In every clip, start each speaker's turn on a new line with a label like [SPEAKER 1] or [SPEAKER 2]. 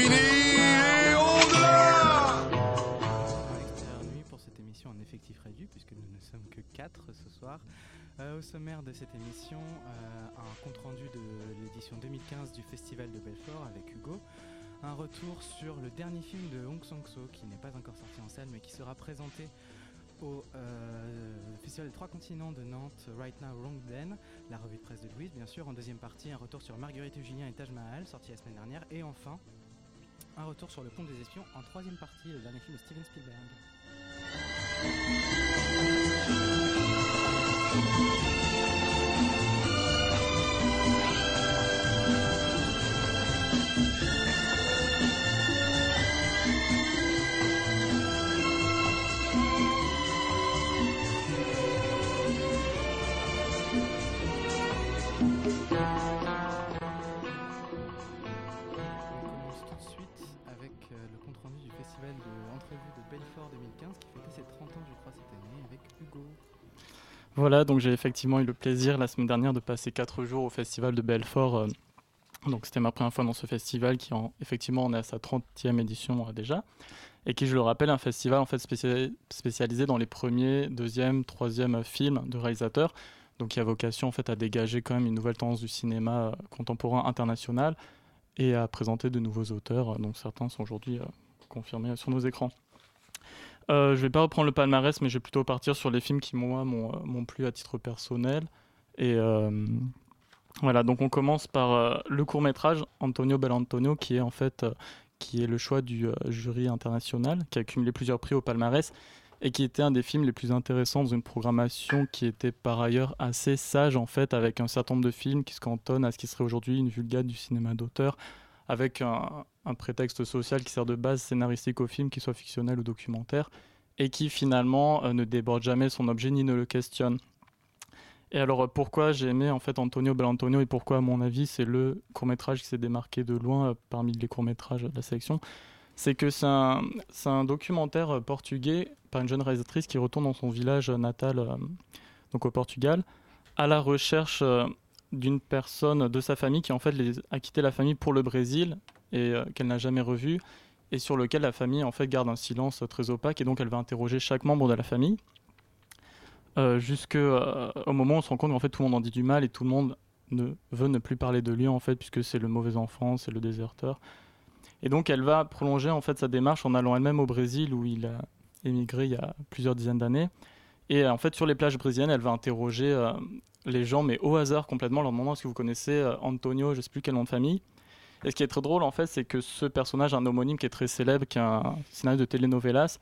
[SPEAKER 1] fini et
[SPEAKER 2] nuit pour cette émission en effectif réduit puisque nous ne sommes que 4 ce soir. Euh, au sommaire de cette émission, euh, un compte-rendu de l'édition 2015 du Festival de Belfort avec Hugo, un retour sur le dernier film de Hong Sang-soo qui n'est pas encore sorti en salle mais qui sera présenté au euh, Festival des Trois Continents de Nantes, Right Now Wrong Then, la revue de presse de Louise bien sûr, en deuxième partie un retour sur Marguerite Eugénie et Taj Mahal sorti la semaine dernière. Et enfin un retour sur le pont des espions en troisième partie, le dernier film de Steven Spielberg.
[SPEAKER 3] Voilà, donc j'ai effectivement eu le plaisir la semaine dernière de passer 4 jours au festival de Belfort. euh, donc c'était ma première fois dans ce festival qui, en, effectivement, on est à sa 30e édition euh, déjà. Et qui, je le rappelle, est un festival en fait spécialisé, dans les premiers, deuxième, troisième euh, films de réalisateurs. Donc qui a vocation en fait à dégager quand même une nouvelle tendance du cinéma contemporain international et à présenter de nouveaux auteurs, dont certains sont aujourd'hui confirmés sur nos écrans. Euh, je vais pas reprendre le palmarès, mais je vais plutôt partir sur les films qui, moi, m'ont euh, plu à titre personnel. Et euh, voilà, donc on commence par euh, le court-métrage Antonio Bellantonio, qui est en fait qui est le choix du jury international, qui a cumulé plusieurs prix au palmarès et qui était un des films les plus intéressants dans une programmation qui était par ailleurs assez sage en fait, avec un certain nombre de films qui se cantonnent à ce qui serait aujourd'hui une vulgate du cinéma d'auteur, avec un, prétexte social qui sert de base scénaristique au film, qu'il soit fictionnel ou documentaire, et qui finalement euh, ne déborde jamais son objet ni ne le questionne. Et alors euh, pourquoi j'ai aimé en fait Antonio Bellantonio et pourquoi à mon avis c'est le court-métrage qui s'est démarqué de loin euh, parmi les courts-métrages de la sélection, c'est que c'est un, documentaire portugais par une jeune réalisatrice qui retourne dans son village natal, donc au Portugal, à la recherche d'une personne de sa famille qui en fait a quitté la famille pour le Brésil et euh, qu'elle n'a jamais revu et sur lequel la famille en fait garde un silence très opaque et donc elle va interroger chaque membre de la famille euh, jusque euh, moment où on se rend compte qu'en fait tout le monde en dit du mal et tout le monde ne veut ne plus parler de lui en fait puisque c'est le mauvais enfant, c'est le déserteur. Et donc elle va prolonger en fait sa démarche en allant elle-même au Brésil où il a émigré il y a plusieurs dizaines d'années. Et euh, en fait sur les plages brésiliennes, elle va interroger euh, les gens mais au hasard complètement en leur demandant est-ce que vous connaissez euh, Antonio, je sais plus quel nom de famille. Et ce qui est très drôle en fait, c'est que ce personnage, un homonyme qui est très célèbre, qui est un scénario de telenovelas,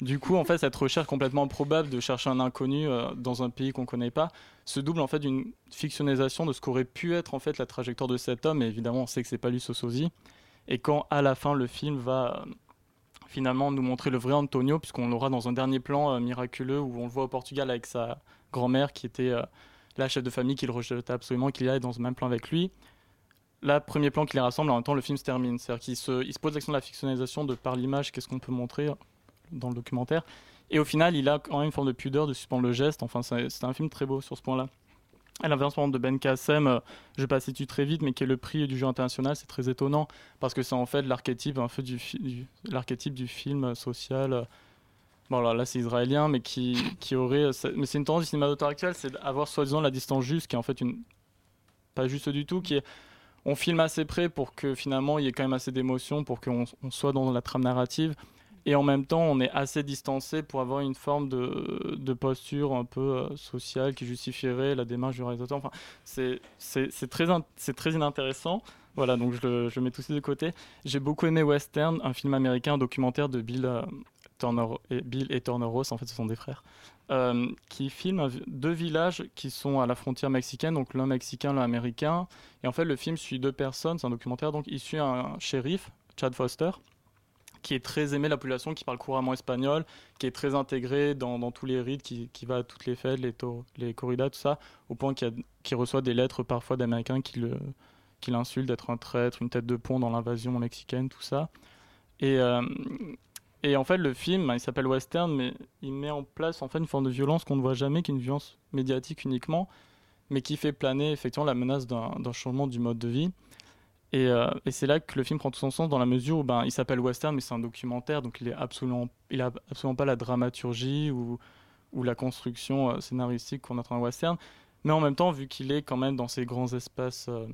[SPEAKER 3] du coup, en fait, cette recherche complètement improbable de chercher un inconnu dans un pays qu'on connaît pas se double en fait d'une fictionnalisation de ce qu'aurait pu être en fait la trajectoire de cet homme. Et évidemment, on sait que c'est pas lui ce. Et quand à la fin le film va finalement nous montrer le vrai Antonio, puisqu'on l'aura dans un dernier plan euh, miraculeux où on le voit au Portugal avec sa grand-mère qui était euh, la chef de famille qu'il rejetait absolument, qu'il est dans ce même plan avec lui. Là, premier plan qui les rassemble, en même temps le film se termine. C'est-à-dire qu'il se, il se pose l'action de la fictionnalisation de par l'image, qu'est-ce qu'on peut montrer dans le documentaire. Et au final, il a quand même une forme de pudeur de suspendre le geste. Enfin, c'est un film très beau sur ce point-là. À de Ben Kassem, euh, je passe dessus très vite, mais qui est le prix du jeu international, c'est très étonnant parce que c'est en fait l'archétype un peu du, l'archétype du film social. euh, Bon, alors là, c'est israélien, mais qui, aurait. euh, Mais c'est une tendance du cinéma d'auteur actuel, c'est d'avoir soi-disant la distance juste, qui est en fait une. Pas juste du tout, qui est. On filme assez près pour que finalement il y ait quand même assez d'émotion, pour qu'on on soit dans la trame narrative. Et en même temps, on est assez distancé pour avoir une forme de, posture un peu euh, sociale qui justifierait la démarche du réalisateur. Enfin, c'est très, très inintéressant. Voilà, donc je, je mets tout ça de côté. J'ai beaucoup aimé Western, un film américain, un documentaire de Bill, euh, Turner, et, Bill et Turner Ross, en fait ce sont des frères, euh, qui filment deux villages qui sont à la frontière mexicaine, donc l'un mexicain, l'un américain. Et en fait, le film suit deux personnes, c'est un documentaire, donc il suit un shérif, Chad Foster, qui est très aimé la population, qui parle couramment espagnol, qui est très intégré dans, tous les rites, qui, va à toutes les fêtes, les, les corridas, tout ça, au point qu'il reçoit des lettres parfois d'Américains qui le qui l'insultent d'être un traître, une tête de pont dans l'invasion mexicaine, tout ça. Et, euh, et en fait, le film, il s'appelle Western, mais il met en place en fait une forme de violence qu'on ne voit jamais, qui est une violence médiatique uniquement, mais qui fait planer effectivement la menace d'un changement du mode de vie. Et, euh, et c'est là que le film prend tout son sens dans la mesure où ben, il s'appelle western, mais c'est un documentaire, donc il est absolument, absolument pas la dramaturgie ou, la construction euh, scénaristique qu'on attend un western. Mais en même temps, vu qu'il est quand même dans ces grands espaces euh,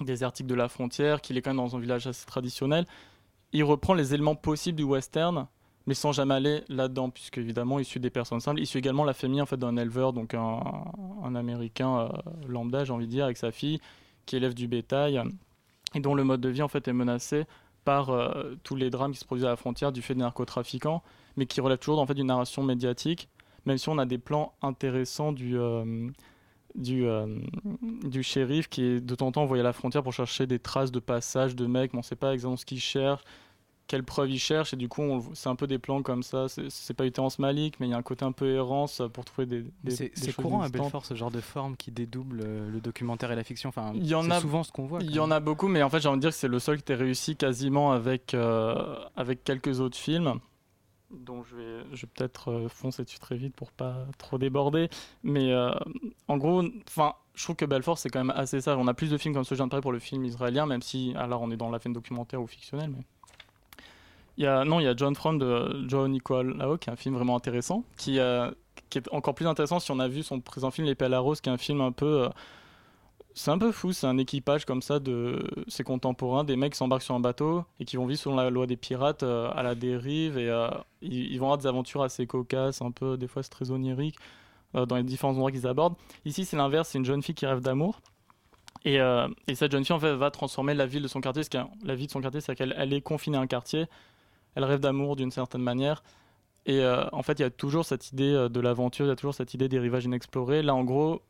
[SPEAKER 3] désertiques de la frontière, qu'il est quand même dans un village assez traditionnel, il reprend les éléments possibles du western, mais sans jamais aller là-dedans, puisque évidemment, il suit des personnes simples. Il suit également la famille en fait d'un éleveur, donc un, un américain lambda, j'ai envie de dire, avec sa fille, qui élève du bétail et dont le mode de vie en fait est menacé par euh, tous les drames qui se produisent à la frontière du fait des narcotrafiquants, mais qui relèvent toujours en fait d'une narration médiatique, même si on a des plans intéressants du euh, du, euh, du shérif qui est de temps en temps envoyé à la frontière pour chercher des traces de passage de mecs, mais on ne sait pas exactement ce qu'il cherche, quelle preuve il cherche, et du coup, c'est un peu des plans comme ça. C'est- pas du Terrence Malick, mais il y a un côté un peu errance pour trouver des. des
[SPEAKER 2] C'est courant à. Belfort ce genre de forme qui dédouble euh, le documentaire et la fiction. Enfin,
[SPEAKER 3] Il y en
[SPEAKER 2] c'est
[SPEAKER 3] a-
[SPEAKER 2] souvent ce qu'on voit.
[SPEAKER 3] Il y en a beaucoup, mais en fait, j'ai envie de dire que c'est le seul qui était réussi quasiment avec, euh, avec quelques autres films, dont je vais, je vais peut-être euh, foncer dessus très vite pour pas trop déborder. Mais euh, en gros, enfin, je trouve que Belfort, c'est quand même assez ça. On a plus de films comme ce que je viens de parler pour le film israélien, même si, alors, on est dans la veine documentaire ou fictionnelle, mais. Non, il y a John From de Joe Nicolao, qui est un film vraiment intéressant, qui, euh, qui est encore plus intéressant si on a vu son présent film la rose, qui est un film un peu. euh, c'est un peu fou, c'est un équipage comme ça de ses contemporains, des mecs qui s'embarquent sur un bateau et qui vont vivre selon la loi des pirates euh, à la dérive et euh, ils, vont avoir des aventures assez cocasses, un peu des fois c'est très onirique euh, dans les différents endroits qu'ils abordent. Ici c'est l'inverse, c'est une jeune fille qui rêve d'amour et, euh, et cette jeune fille en fait va transformer la ville de son quartier, la vie de son quartier c'est qu'elle elle est confinée à un quartier, elle rêve d'amour d'une certaine manière et euh, en fait il y a toujours cette idée euh, de l'aventure, il y a toujours cette idée des rivages inexplorés. Là en gros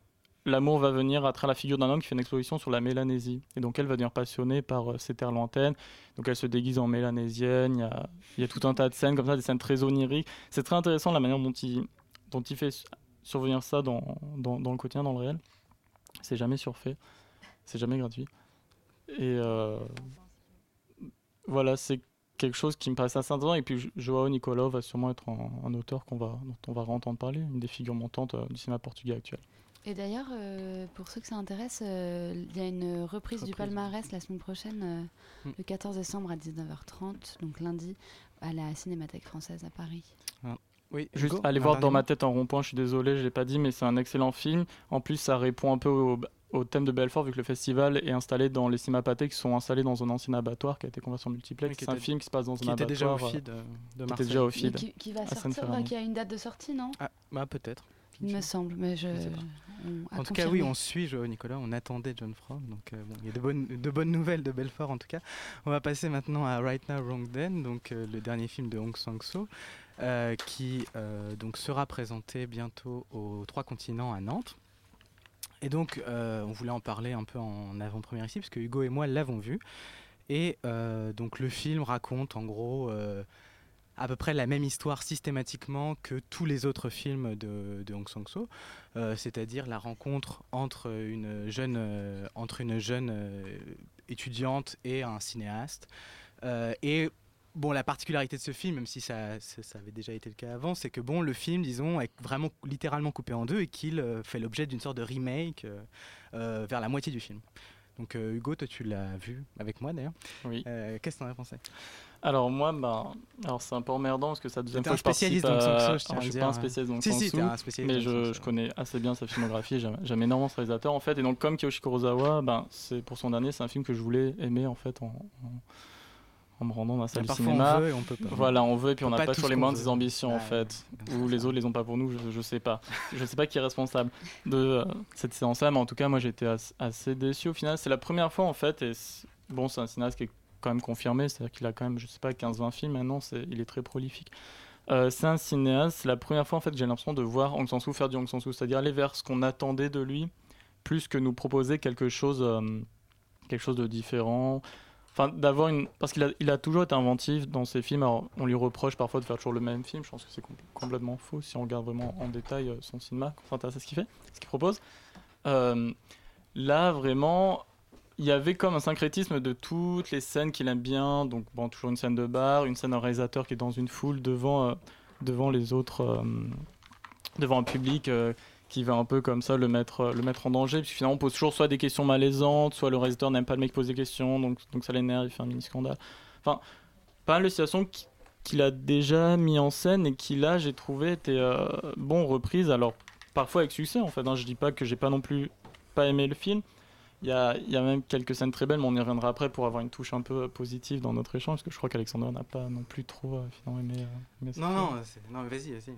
[SPEAKER 3] l'amour va venir à travers la figure d'un homme qui fait une exposition sur la Mélanésie. Et donc elle va devenir passionnée par euh, ces terres lointaines. Donc elle se déguise en mélanésienne. Il y a, tout un tas de scènes comme ça, des scènes très oniriques. C'est très intéressant la manière dont il, fait su- survenir ça dans, le quotidien, dans le réel. C'est jamais surfait. C'est jamais gratuit. Et voilà, c'est quelque chose qui me paraissait assez intéressant. Et puis Jo- Joao Nicolau va sûrement être un, un auteur qu'on va, dont on va entendre parler, une des figures montantes euh, du cinéma portugais actuel.
[SPEAKER 4] Et d'ailleurs, euh, pour ceux que ça intéresse, euh, il y a une reprise, du palmarès la semaine prochaine, euh,
[SPEAKER 2] Mm.
[SPEAKER 4] le 14 décembre à 19h30, donc lundi, à la Cinémathèque française à Paris.
[SPEAKER 2] Oui,
[SPEAKER 3] Juste
[SPEAKER 2] Hugo,
[SPEAKER 3] aller
[SPEAKER 2] un
[SPEAKER 3] voir dans ma tête en rond-point, je suis désolé, je l'ai pas dit, mais c'est un excellent film. En plus, ça répond un peu au, au thème de Belfort, vu que le festival est installé dans les cinémapathés qui sont installés dans un ancien abattoir qui a été converti en multiplex. C'est un film qui se passe dans
[SPEAKER 2] qui
[SPEAKER 3] un
[SPEAKER 2] était déjà au
[SPEAKER 3] abattoir. euh,
[SPEAKER 2] feed euh, de
[SPEAKER 3] qui était
[SPEAKER 2] Marseille.
[SPEAKER 3] déjà au feed.
[SPEAKER 4] qui, qui va sortir, enfin, qui a une date de sortie, non?
[SPEAKER 2] Ah, bah peut-être.
[SPEAKER 4] Il me semble, mais je.
[SPEAKER 2] Je
[SPEAKER 4] on-
[SPEAKER 2] En tout cas, oui, on suit Joao Nicolas, on attendait John From, donc euh, bon, il y a de bonnes, de bonnes nouvelles de Belfort en tout cas. On va passer maintenant à Right Now Wrong Then, donc euh, le dernier film de Hong Sang-soo, euh, qui euh, donc sera présenté bientôt aux trois continents à Nantes. Et donc, euh, on voulait en parler un peu en avant-première ici, parce que Hugo et moi l'avons vu. Et euh, donc, le film raconte en gros euh, à peu près la même histoire systématiquement que tous les autres films de, Hong Sang-soo. Euh, c'est-à-dire la rencontre entre une jeune, entre une jeune étudiante et un cinéaste. Et bon, la particularité de ce film, même si ça, ça, ça avait déjà été le cas avant, c'est que bon, le film, disons, est vraiment littéralement coupé en deux et qu'il euh, fait l'objet d'une sorte de remake euh, euh, vers la moitié du film. Donc euh, Hugo, toi tu l'as vu avec moi d'ailleurs.
[SPEAKER 3] Oui.
[SPEAKER 2] Qu'est-ce que t'en as pensé?
[SPEAKER 3] Alors moi, ben, alors c'est un peu emmerdant parce que
[SPEAKER 2] T'es
[SPEAKER 3] fois
[SPEAKER 2] un spécialiste d'Hong
[SPEAKER 3] à-
[SPEAKER 2] je
[SPEAKER 3] alors, je suis pas un
[SPEAKER 2] hein.
[SPEAKER 3] spécialiste d'Hong
[SPEAKER 2] Si, si, un spécialiste.
[SPEAKER 3] mais je, connais assez bien sa filmographie. J'aime énormément ce réalisateur en fait. Et donc comme Kiyoshi Kurosawa, ben, c'est pour son dernier, c'est un film que je voulais aimer en fait en, en, en me rendant dans la salle du cinéma.
[SPEAKER 2] on veut et on peut pas.
[SPEAKER 3] Voilà, on veut et puis
[SPEAKER 2] On
[SPEAKER 3] n'a
[SPEAKER 2] pas
[SPEAKER 3] pas sur les
[SPEAKER 2] veut.
[SPEAKER 3] des ambitions en fait. Ou les autres les ont pas pour nous, je, je sais pas. Je sais pas qui est responsable de euh, cette séance-là, mais en tout cas moi j'étais as- assez déçu au final. C'est la première fois en fait, et c'est- bon c'est un cinéaste qui est quand même confirmé, c'est-à-dire qu'il a quand même, je sais pas, 15-20 films maintenant, c'est, il est très prolifique. Euh, c'est un cinéaste, c'est la première fois en fait que j'ai l'impression de voir Aung San Suu faire du Aung San Suu, c'est-à-dire aller vers ce qu'on attendait de lui, plus que nous proposer quelque chose, euh, quelque chose de différent. Enfin, d'avoir une. Parce qu'il a, toujours été inventif dans ses films. On lui reproche parfois de faire toujours le même film. Je pense que c'est com- complètement faux si on regarde vraiment en détail euh, son cinéma, qu'on s'intéresse à ce qu'il fait, ce qu'il propose. Euh, là, vraiment, il y avait comme un syncrétisme de toutes les scènes qu'il aime bien. Donc, bon, toujours une scène de bar, une scène d'un réalisateur qui est dans une foule devant, euh, devant les autres, devant un public qui va un peu comme ça le mettre, euh, le mettre en danger. Puis finalement, on pose toujours soit des questions malaisantes, soit le réalisateur n'aime pas le mec qui pose des questions, donc, donc ça l'énerve, il fait un mini scandale. Enfin, pas mal de situations qui- qu'il a déjà mis en scène et qui là, j'ai trouvé étaient euh, bon reprises. Alors parfois avec succès en fait. hein. Je dis pas que j'ai pas non plus pas aimé le film. Il y a, y a même quelques scènes très belles, mais on y reviendra après pour avoir une touche un peu euh, positive dans notre échange, parce que je crois qu'Alexandre n'a pas non plus trop euh, finalement aimé, euh, aimé
[SPEAKER 2] Non, non, non, vas-y, vas-y.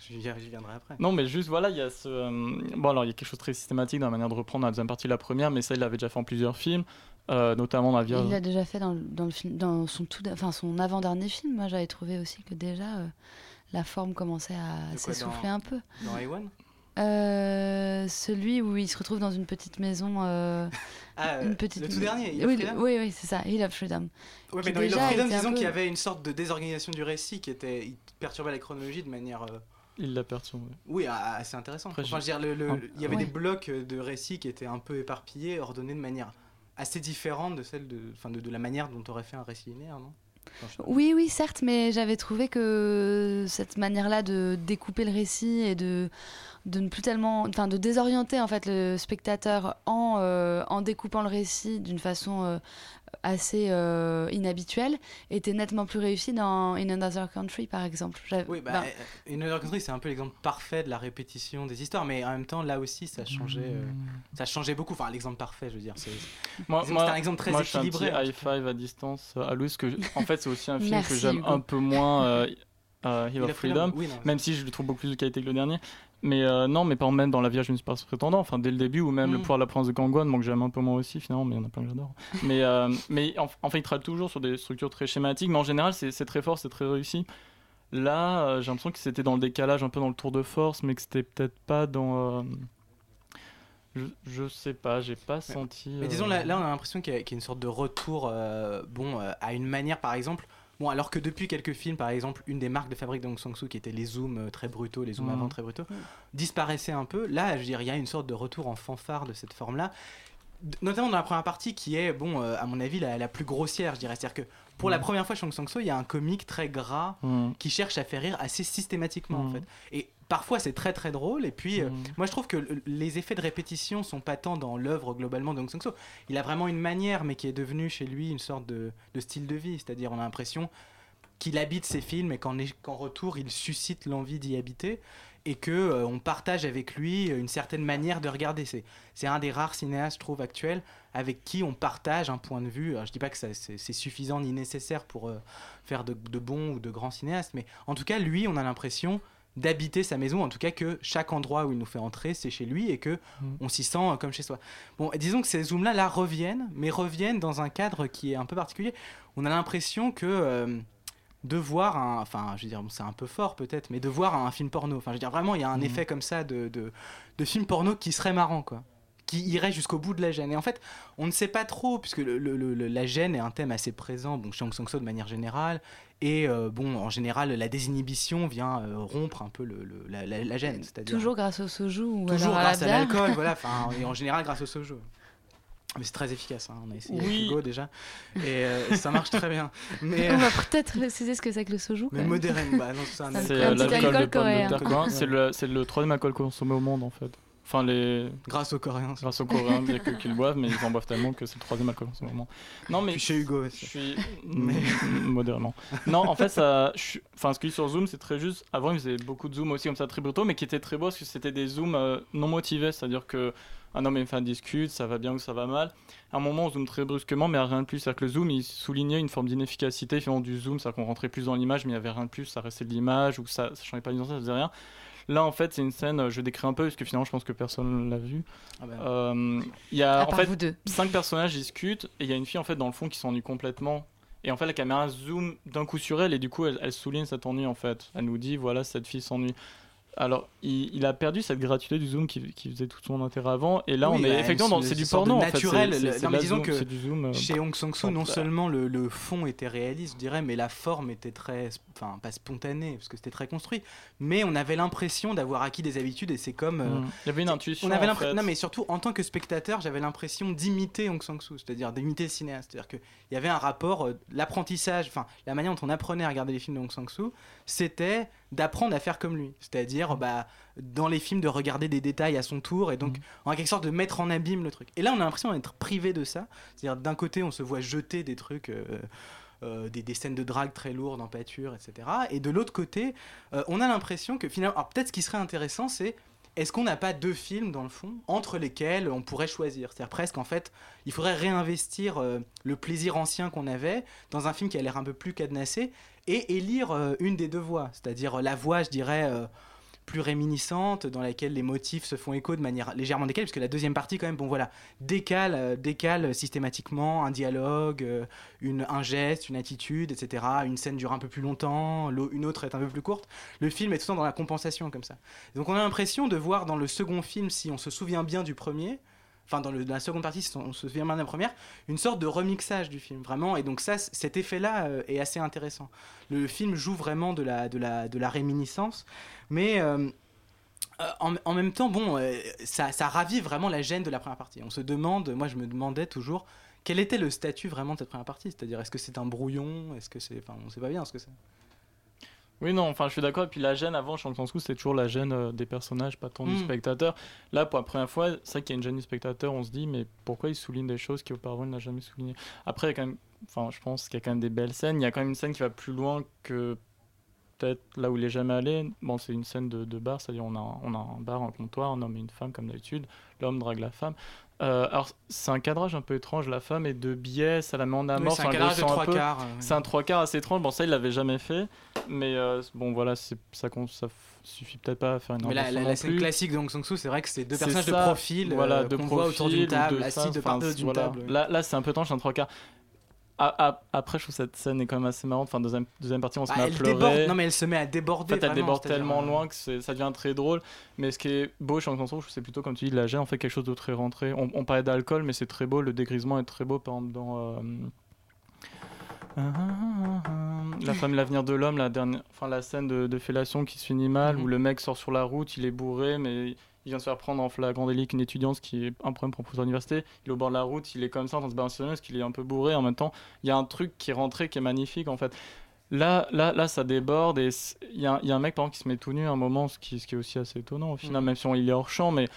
[SPEAKER 2] J'y viendrai après.
[SPEAKER 3] Non, mais juste voilà, il y a ce. euh, bon, alors il y a quelque chose de très systématique dans la manière de reprendre la deuxième partie de la première, mais ça, il l'avait déjà fait en plusieurs films, euh, notamment dans la Vierge.
[SPEAKER 4] Il l'a déjà fait dans, dans le film, dans son tout, enfin son avant-dernier film. Moi, j'avais trouvé aussi que déjà euh, la forme commençait à s'essouffler un peu.
[SPEAKER 2] Dans A1
[SPEAKER 4] Euh, celui où il se retrouve dans une petite maison, euh,
[SPEAKER 2] Ah,
[SPEAKER 4] une petite.
[SPEAKER 2] le tout dernier, Hill of
[SPEAKER 4] oui,
[SPEAKER 2] Freedom?
[SPEAKER 4] oui, oui, c'est ça, Hill of Freedom. Qui
[SPEAKER 2] mais dans Hill of Freedom, disons
[SPEAKER 4] peu-
[SPEAKER 2] qu'il y avait une sorte de désorganisation du récit qui était, il perturbait la chronologie de manière, euh,
[SPEAKER 3] Il l'a
[SPEAKER 2] oui, assez intéressante.
[SPEAKER 3] Après,
[SPEAKER 2] Enfin,
[SPEAKER 3] je-
[SPEAKER 2] je veux dire, le- le-
[SPEAKER 3] Ah.
[SPEAKER 2] il y avait
[SPEAKER 4] Ouais.
[SPEAKER 2] des blocs de récits qui étaient un peu éparpillés, ordonnés de manière assez différente de celle de, enfin, de, de la manière dont aurait fait un récit linéaire, non? Enfin.
[SPEAKER 4] Oui, oui, certes, mais j'avais trouvé que cette manière-là de découper le récit et de, de ne plus tellement, enfin, de désorienter en fait le spectateur en, euh, en découpant le récit d'une façon euh, assez euh, inhabituelle était nettement plus réussie dans In Another Country, par exemple.
[SPEAKER 2] Oui, bah,
[SPEAKER 4] ben,
[SPEAKER 2] In Another Country, c'est un peu l'exemple parfait de la répétition des histoires, mais en même temps, là aussi, ça changeait, euh, ça changeait beaucoup. Enfin, l'exemple parfait, je veux dire, c'est
[SPEAKER 3] Moi, moi,
[SPEAKER 2] un exemple très
[SPEAKER 3] moi, un petit
[SPEAKER 2] équilibré.
[SPEAKER 3] high five à distance à Louis, que en fait, c'est aussi un film
[SPEAKER 4] Merci,
[SPEAKER 3] que j'aime un peu moins, euh, Hill of Freedom.
[SPEAKER 2] la- oui, non,
[SPEAKER 3] Même si je le trouve beaucoup plus de qualité que le dernier. Mais euh, non, mais par même dans La Vierge, je ne suis pas prétendant. Enfin, dès le début, ou même Le
[SPEAKER 2] Mm.
[SPEAKER 3] pouvoir de la province de Gangwon, que j'aime un peu moins aussi, finalement, mais il y en a plein que j'adore. mais euh, mais en, en fait, il travaille toujours sur des structures très schématiques, mais en général, c'est très fort, c'est très réussi. Là, euh, j'ai l'impression que c'était dans le décalage, un peu dans le tour de force, mais que c'était peut-être pas dans. Je, je sais pas, j'ai pas senti.
[SPEAKER 2] Mais disons, là, là, on a l'impression qu'il y, y a une sorte de retour, bon, à une manière, par exemple. Bon, alors que depuis quelques films, par exemple, une des marques de fabrique d'Ong Sang-soo, qui étaient les zooms euh, très brutaux, les zooms
[SPEAKER 3] Mhm.
[SPEAKER 2] avant très brutaux,
[SPEAKER 4] Mhm.
[SPEAKER 2] disparaissait un peu. Là, je veux dire, il y a une sorte de retour en fanfare de cette forme-là. Notamment dans la première partie, qui est, bon, euh, à mon avis, la, la plus grossière, je dirais. C'est-à-dire que pour la
[SPEAKER 3] Mhm.
[SPEAKER 2] première fois chez Ong Sang-soo, il y a un comique très gras
[SPEAKER 3] mm,
[SPEAKER 2] qui cherche à faire rire assez systématiquement, en fait. Et parfois, c'est très très drôle, et puis. euh,
[SPEAKER 3] mm.
[SPEAKER 2] moi, je trouve que le- les effets de répétition sont pas tant dans l'œuvre globalement d'Ong Sang-soo. Il a vraiment une manière, mais qui est devenue chez lui une sorte de, de style de vie. C'est-à-dire, on a l'impression qu'il habite ses films et qu'en retour, il suscite l'envie d'y habiter et que euh, on partage avec lui une certaine manière de regarder. C'est un des rares cinéastes, je trouve, actuels avec qui on partage un point de vue. Alors, je dis pas que c'est c'est suffisant ni nécessaire pour euh, faire de, de bons ou de grands cinéastes, mais en tout cas, lui, on a l'impression d'habiter sa maison, en tout cas que chaque endroit où il nous fait entrer, c'est chez lui et que
[SPEAKER 3] Mm.
[SPEAKER 2] on s'y sent euh, comme chez soi. Bon, disons que ces zooms-là, là, reviennent, mais reviennent dans un cadre qui est un peu particulier. On a l'impression que euh, de voir un, enfin, je veux dire, bon, c'est un peu fort peut-être, mais de voir un film porno. Enfin, je veux dire, vraiment, il y a un
[SPEAKER 3] Mhm.
[SPEAKER 2] effet comme ça de, de, de film porno qui serait marrant, quoi. Qui irait jusqu'au bout de la gêne. Et en fait, on ne sait pas trop, puisque le- le- le- la gêne est un thème assez présent, bon, chez Aung San Suu de manière générale. Et euh, bon, en général, la désinhibition vient euh, rompre un peu le, le- la, la- la gêne. C'est-à-dire
[SPEAKER 4] toujours grâce au soju ou
[SPEAKER 2] toujours
[SPEAKER 4] alors
[SPEAKER 2] grâce à l'alcool, voilà. Et en général grâce au soju. Mais c'est très efficace. hein, On a essayé
[SPEAKER 3] Oui.
[SPEAKER 2] Hugo déjà, et euh, ça marche très bien. Mais,
[SPEAKER 4] On va peut-être préciser ce que c'est que le soju.
[SPEAKER 2] mais bah non, c'est un
[SPEAKER 3] C'est
[SPEAKER 4] un
[SPEAKER 3] euh,
[SPEAKER 4] petit
[SPEAKER 3] l'alcool
[SPEAKER 4] alcool coréen.
[SPEAKER 3] le, c'est le troisième alcool consommé au monde en fait. Enfin, les...
[SPEAKER 2] Grâce aux Coréens.
[SPEAKER 3] grâce aux Coréens, bien que- qu'ils boivent, mais ils en boivent tellement que c'est le troisième alcool consommé au monde. Non, mais
[SPEAKER 2] Puis chez Hugo
[SPEAKER 3] je suis
[SPEAKER 2] Mais-
[SPEAKER 3] modérément. Non, en fait, ça, je suis- enfin, ce qu'il sur Zoom, c'est très juste. Avant, ils faisaient beaucoup de zooms aussi comme ça très brutaux, mais qui étaient très beaux parce que c'était des zooms euh, non motivés, c'est-à-dire que un homme et une femme discutent, ça va bien ou ça va mal. À un moment, on zoome très brusquement, mais rien de plus. C'est-à-dire que le zoom, il soulignait une forme d'inefficacité finalement du zoom, c'est-à-dire qu'on rentrait plus dans l'image, mais il n'y avait rien de plus, ça restait de l'image ou ça, ça changeait pas l'identité, ça faisait rien. Là, en fait, c'est une scène, euh, je décris un peu, parce que finalement, je pense que personne l'a vu.
[SPEAKER 2] Ah bah,
[SPEAKER 3] Euh, Il y a en fait
[SPEAKER 4] vous deux.
[SPEAKER 3] cinq personnages discutent et il y a une fille en fait dans le fond qui s'ennuie complètement. Et en fait, la caméra zoome d'un coup sur elle et du coup, elle, elle souligne cet ennui en fait. Elle nous dit voilà, cette fille s'ennuie. Alors, il, il a perdu cette gratuité du zoom qui, qui faisait tout son intérêt avant. Et là,
[SPEAKER 2] Oui,
[SPEAKER 3] on
[SPEAKER 2] bah,
[SPEAKER 3] est effectivement dans
[SPEAKER 2] c'est
[SPEAKER 3] du porno en fait.
[SPEAKER 2] naturel. Non, mais disons
[SPEAKER 3] zoom-
[SPEAKER 2] que
[SPEAKER 3] du zoom. euh,
[SPEAKER 2] Chez Hong Sang-soo, non
[SPEAKER 3] bah.
[SPEAKER 2] seulement le, le fond était réaliste, je dirais, mais la forme était très, enfin pas spontanée, parce que c'était très construit, mais on avait l'impression d'avoir acquis des habitudes et c'est comme, euh,
[SPEAKER 3] mm. Il y avait une intuition.
[SPEAKER 2] on avait
[SPEAKER 3] en fait.
[SPEAKER 2] non mais surtout en tant que spectateur, j'avais l'impression d'imiter Hong Sang-soo, c'est-à-dire d'imiter le cinéaste, c'est-à-dire qu'il y avait un rapport, euh, l'apprentissage, enfin la manière dont on apprenait à regarder les films de Hong Sang-soo, c'était d'apprendre à faire comme lui. C'est-à-dire, bah, dans les films, de regarder des détails à son tour et donc,
[SPEAKER 3] Mhm.
[SPEAKER 2] en quelque sorte, de mettre en abîme le truc. Et là, on a l'impression d'être privé de ça. C'est-à-dire, d'un côté, on se voit jeter des trucs. euh, euh, des, des scènes de drague très lourdes en pâture, etc. Et de l'autre côté, euh, on a l'impression que finalement, alors peut-être ce qui serait intéressant, c'est est-ce qu'on n'a pas deux films dans le fond entre lesquels on pourrait choisir? C'est-à-dire presque en fait, il faudrait réinvestir euh, le plaisir ancien qu'on avait dans un film qui a l'air un peu plus cadenassé et élire euh, une des deux voix, c'est-à-dire euh, la voix, je dirais, euh, plus réminiscente, dans laquelle les motifs se font écho de manière légèrement décalée, parce que la deuxième partie, quand même, bon voilà, décale, euh, décale systématiquement un dialogue, un geste, une attitude, etc. Une scène dure un peu plus longtemps, une autre est un peu plus courte. Le film est tout le temps dans la compensation, comme ça. Donc on a l'impression de voir dans le second film, si on se souvient bien du premier, enfin dans, la seconde partie, on se souvient bien de la première, une sorte de remixage du film, vraiment. Et donc ça, cet effet-là euh, est assez intéressant. Le film joue vraiment de la, réminiscence, mais euh, euh, en, même temps, bon, ça, ça ravive vraiment la gêne de la première partie. On se demande, moi je me demandais toujours, quel était le statut vraiment de cette première partie? C'est-à-dire, est-ce que c'est un brouillon? Est-ce que c'est, enfin, on sait pas bien ce que c'est.
[SPEAKER 3] Oui, non, enfin, je suis d'accord. Et puis la gêne avant, Shang Tsung, c'était toujours la gêne euh, des personnages, pas tant du
[SPEAKER 2] Mm.
[SPEAKER 3] spectateur. Là, pour la première fois, c'est vrai qu'il y a une gêne du spectateur. On se dit, mais pourquoi il souligne des choses qu'auparavant il n'a jamais soulignées? Après, il y a quand même, enfin, je pense qu'il y a quand même des belles scènes. Il y a quand même une scène qui va plus loin que peut-être là où il est jamais allé. Bon, c'est une scène de, de bar, c'est-à-dire on a, on a un bar, un comptoir, un homme et une femme comme d'habitude. L'homme drague la femme. Euh, alors, c'est un cadrage un peu étrange. La femme est de biais, ça la met en
[SPEAKER 2] Oui,
[SPEAKER 3] amorce.
[SPEAKER 2] c'est un cadrage de trois quarts. euh,
[SPEAKER 3] C'est un trois quarts assez étrange. Bon, ça, il l'avait jamais fait. Mais euh, bon, voilà, ça, ça suffit peut-être pas à faire une
[SPEAKER 2] Mais la, la- scène classique de Hong Sang-soo, c'est vrai que c'est deux personnages
[SPEAKER 3] ça,
[SPEAKER 2] de profil
[SPEAKER 3] voilà,
[SPEAKER 2] euh,
[SPEAKER 3] de
[SPEAKER 2] qu'on voit autour d'une table,
[SPEAKER 3] de
[SPEAKER 2] assis de
[SPEAKER 3] voilà.
[SPEAKER 2] table.
[SPEAKER 3] Là, là c'est un peu étrange, c'est un trois quarts. Ah, ah, après, je trouve cette scène est quand même assez marrante. Enfin, deuxième, deuxième partie, on se
[SPEAKER 2] Bah,
[SPEAKER 3] met à pleurer.
[SPEAKER 2] déborde, non mais elle se met à déborder.
[SPEAKER 3] En fait, elle déborde tellement
[SPEAKER 2] euh,
[SPEAKER 3] loin que ça devient très drôle. Mais ce qui est beau chez Hong Kong, c'est plutôt, comme tu dis, la gêne, en fait, quelque chose de très rentré. On, on parlait d'alcool, mais c'est très beau. Le dégrisement est très beau, par exemple, dans. euh, La femme, l'avenir de l'homme, la dernière, enfin la scène de, de fellation qui se finit mal,
[SPEAKER 2] Mhm.
[SPEAKER 3] où le mec sort sur la route, il est bourré, mais il vient de se faire prendre en flagrant délit qu'une étudiante, ce qui est un problème pour un professeur d'université. Il est au bord de la route, il est comme ça en train de se balancer parce qu'il est un peu bourré. En même temps, il y a un truc qui est rentré qui est magnifique en fait. Là, là, là, ça déborde et il y, a un- il y a un mec par exemple qui se met tout nu à un moment, ce qui, ce qui est aussi assez étonnant au final,
[SPEAKER 2] Mhm.
[SPEAKER 3] même si on, il est hors champ, mais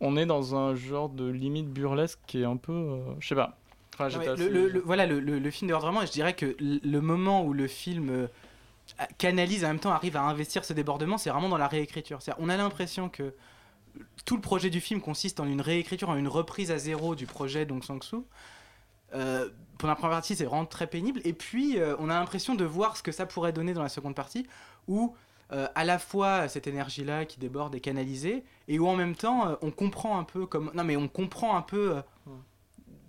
[SPEAKER 3] on est dans un genre de limite burlesque qui est un peu, euh, je sais pas. Enfin, assez-
[SPEAKER 2] le, le- voilà, le, film de vraiment, et je dirais que le, moment où le film euh, canalise en même temps, arrive à investir ce débordement, c'est vraiment dans la réécriture. On a l'impression que tout le projet du film consiste en une réécriture, en une reprise à zéro du projet Dong Sang-soo. Euh, pour la première partie, c'est vraiment très pénible. Et puis, euh, on a l'impression de voir ce que ça pourrait donner dans la seconde partie, où euh, à la fois cette énergie-là qui déborde est canalisée, et où en même temps, euh, on comprend un peu comme... Non, mais on comprend un peu...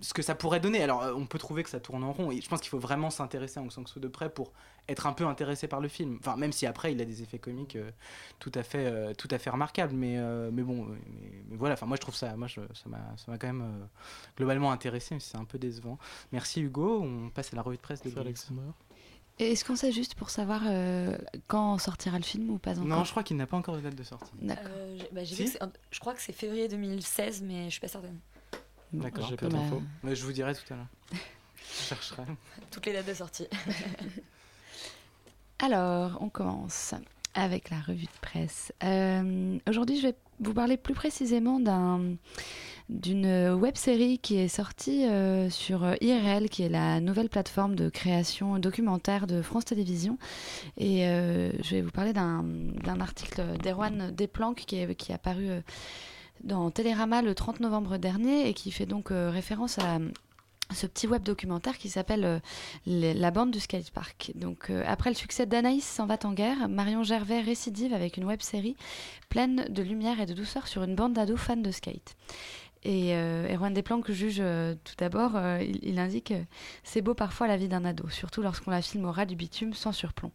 [SPEAKER 2] ce que ça pourrait donner. Alors, euh, on peut trouver que ça tourne en rond, et je pense qu'il faut vraiment s'intéresser à Aung San Suu de près pour être un peu intéressé par le film. Enfin, même si après, il a des effets comiques euh, tout à fait, euh, tout à fait remarquables, mais, euh, mais bon, mais, mais voilà. Enfin, moi, je trouve ça, moi, je- ça m'a, ça m'a quand même euh, globalement intéressé, mais c'est un peu décevant. Merci Hugo. On passe à la revue de presse de.
[SPEAKER 4] Et Est-ce qu'on sait juste pour savoir euh, quand sortira le film ou pas encore
[SPEAKER 2] Non, je crois qu'il n'a pas encore de date de sortie.
[SPEAKER 4] D'accord.
[SPEAKER 5] Euh, j'ai- bah, j'ai
[SPEAKER 2] Si
[SPEAKER 5] vu que c'est un- je crois que c'est février 2016, mais je suis pas certaine.
[SPEAKER 2] D'accord.
[SPEAKER 3] J'ai pas d'infos.
[SPEAKER 2] Mais je vous dirai tout à l'heure. je chercherai.
[SPEAKER 5] Toutes les dates de sortie.
[SPEAKER 4] Alors, on commence avec la revue de presse. Euh, Aujourd'hui, je vais vous parler plus précisément d'un d'une web série qui est sortie euh, sur IRL, qui est la nouvelle plateforme de création documentaire de France Télévisions. Et euh, je vais vous parler d'un d'un article d'Erwan Desplanques qui est, qui est apparu euh, dans Télérama le 30 novembre dernier et qui fait donc euh, référence à ce petit web documentaire qui s'appelle euh, La bande du skatepark. Donc, euh, après le succès d'Anaïs s'en va en guerre, Marion Gervais récidive avec une web série pleine de lumière et de douceur sur une bande d'ados fans de skate. Et euh, Erwan Desplanques juge euh, tout d'abord, euh, il, indique euh, C'est beau parfois la vie d'un ado, surtout lorsqu'on la filme au ras du bitume sans surplomb.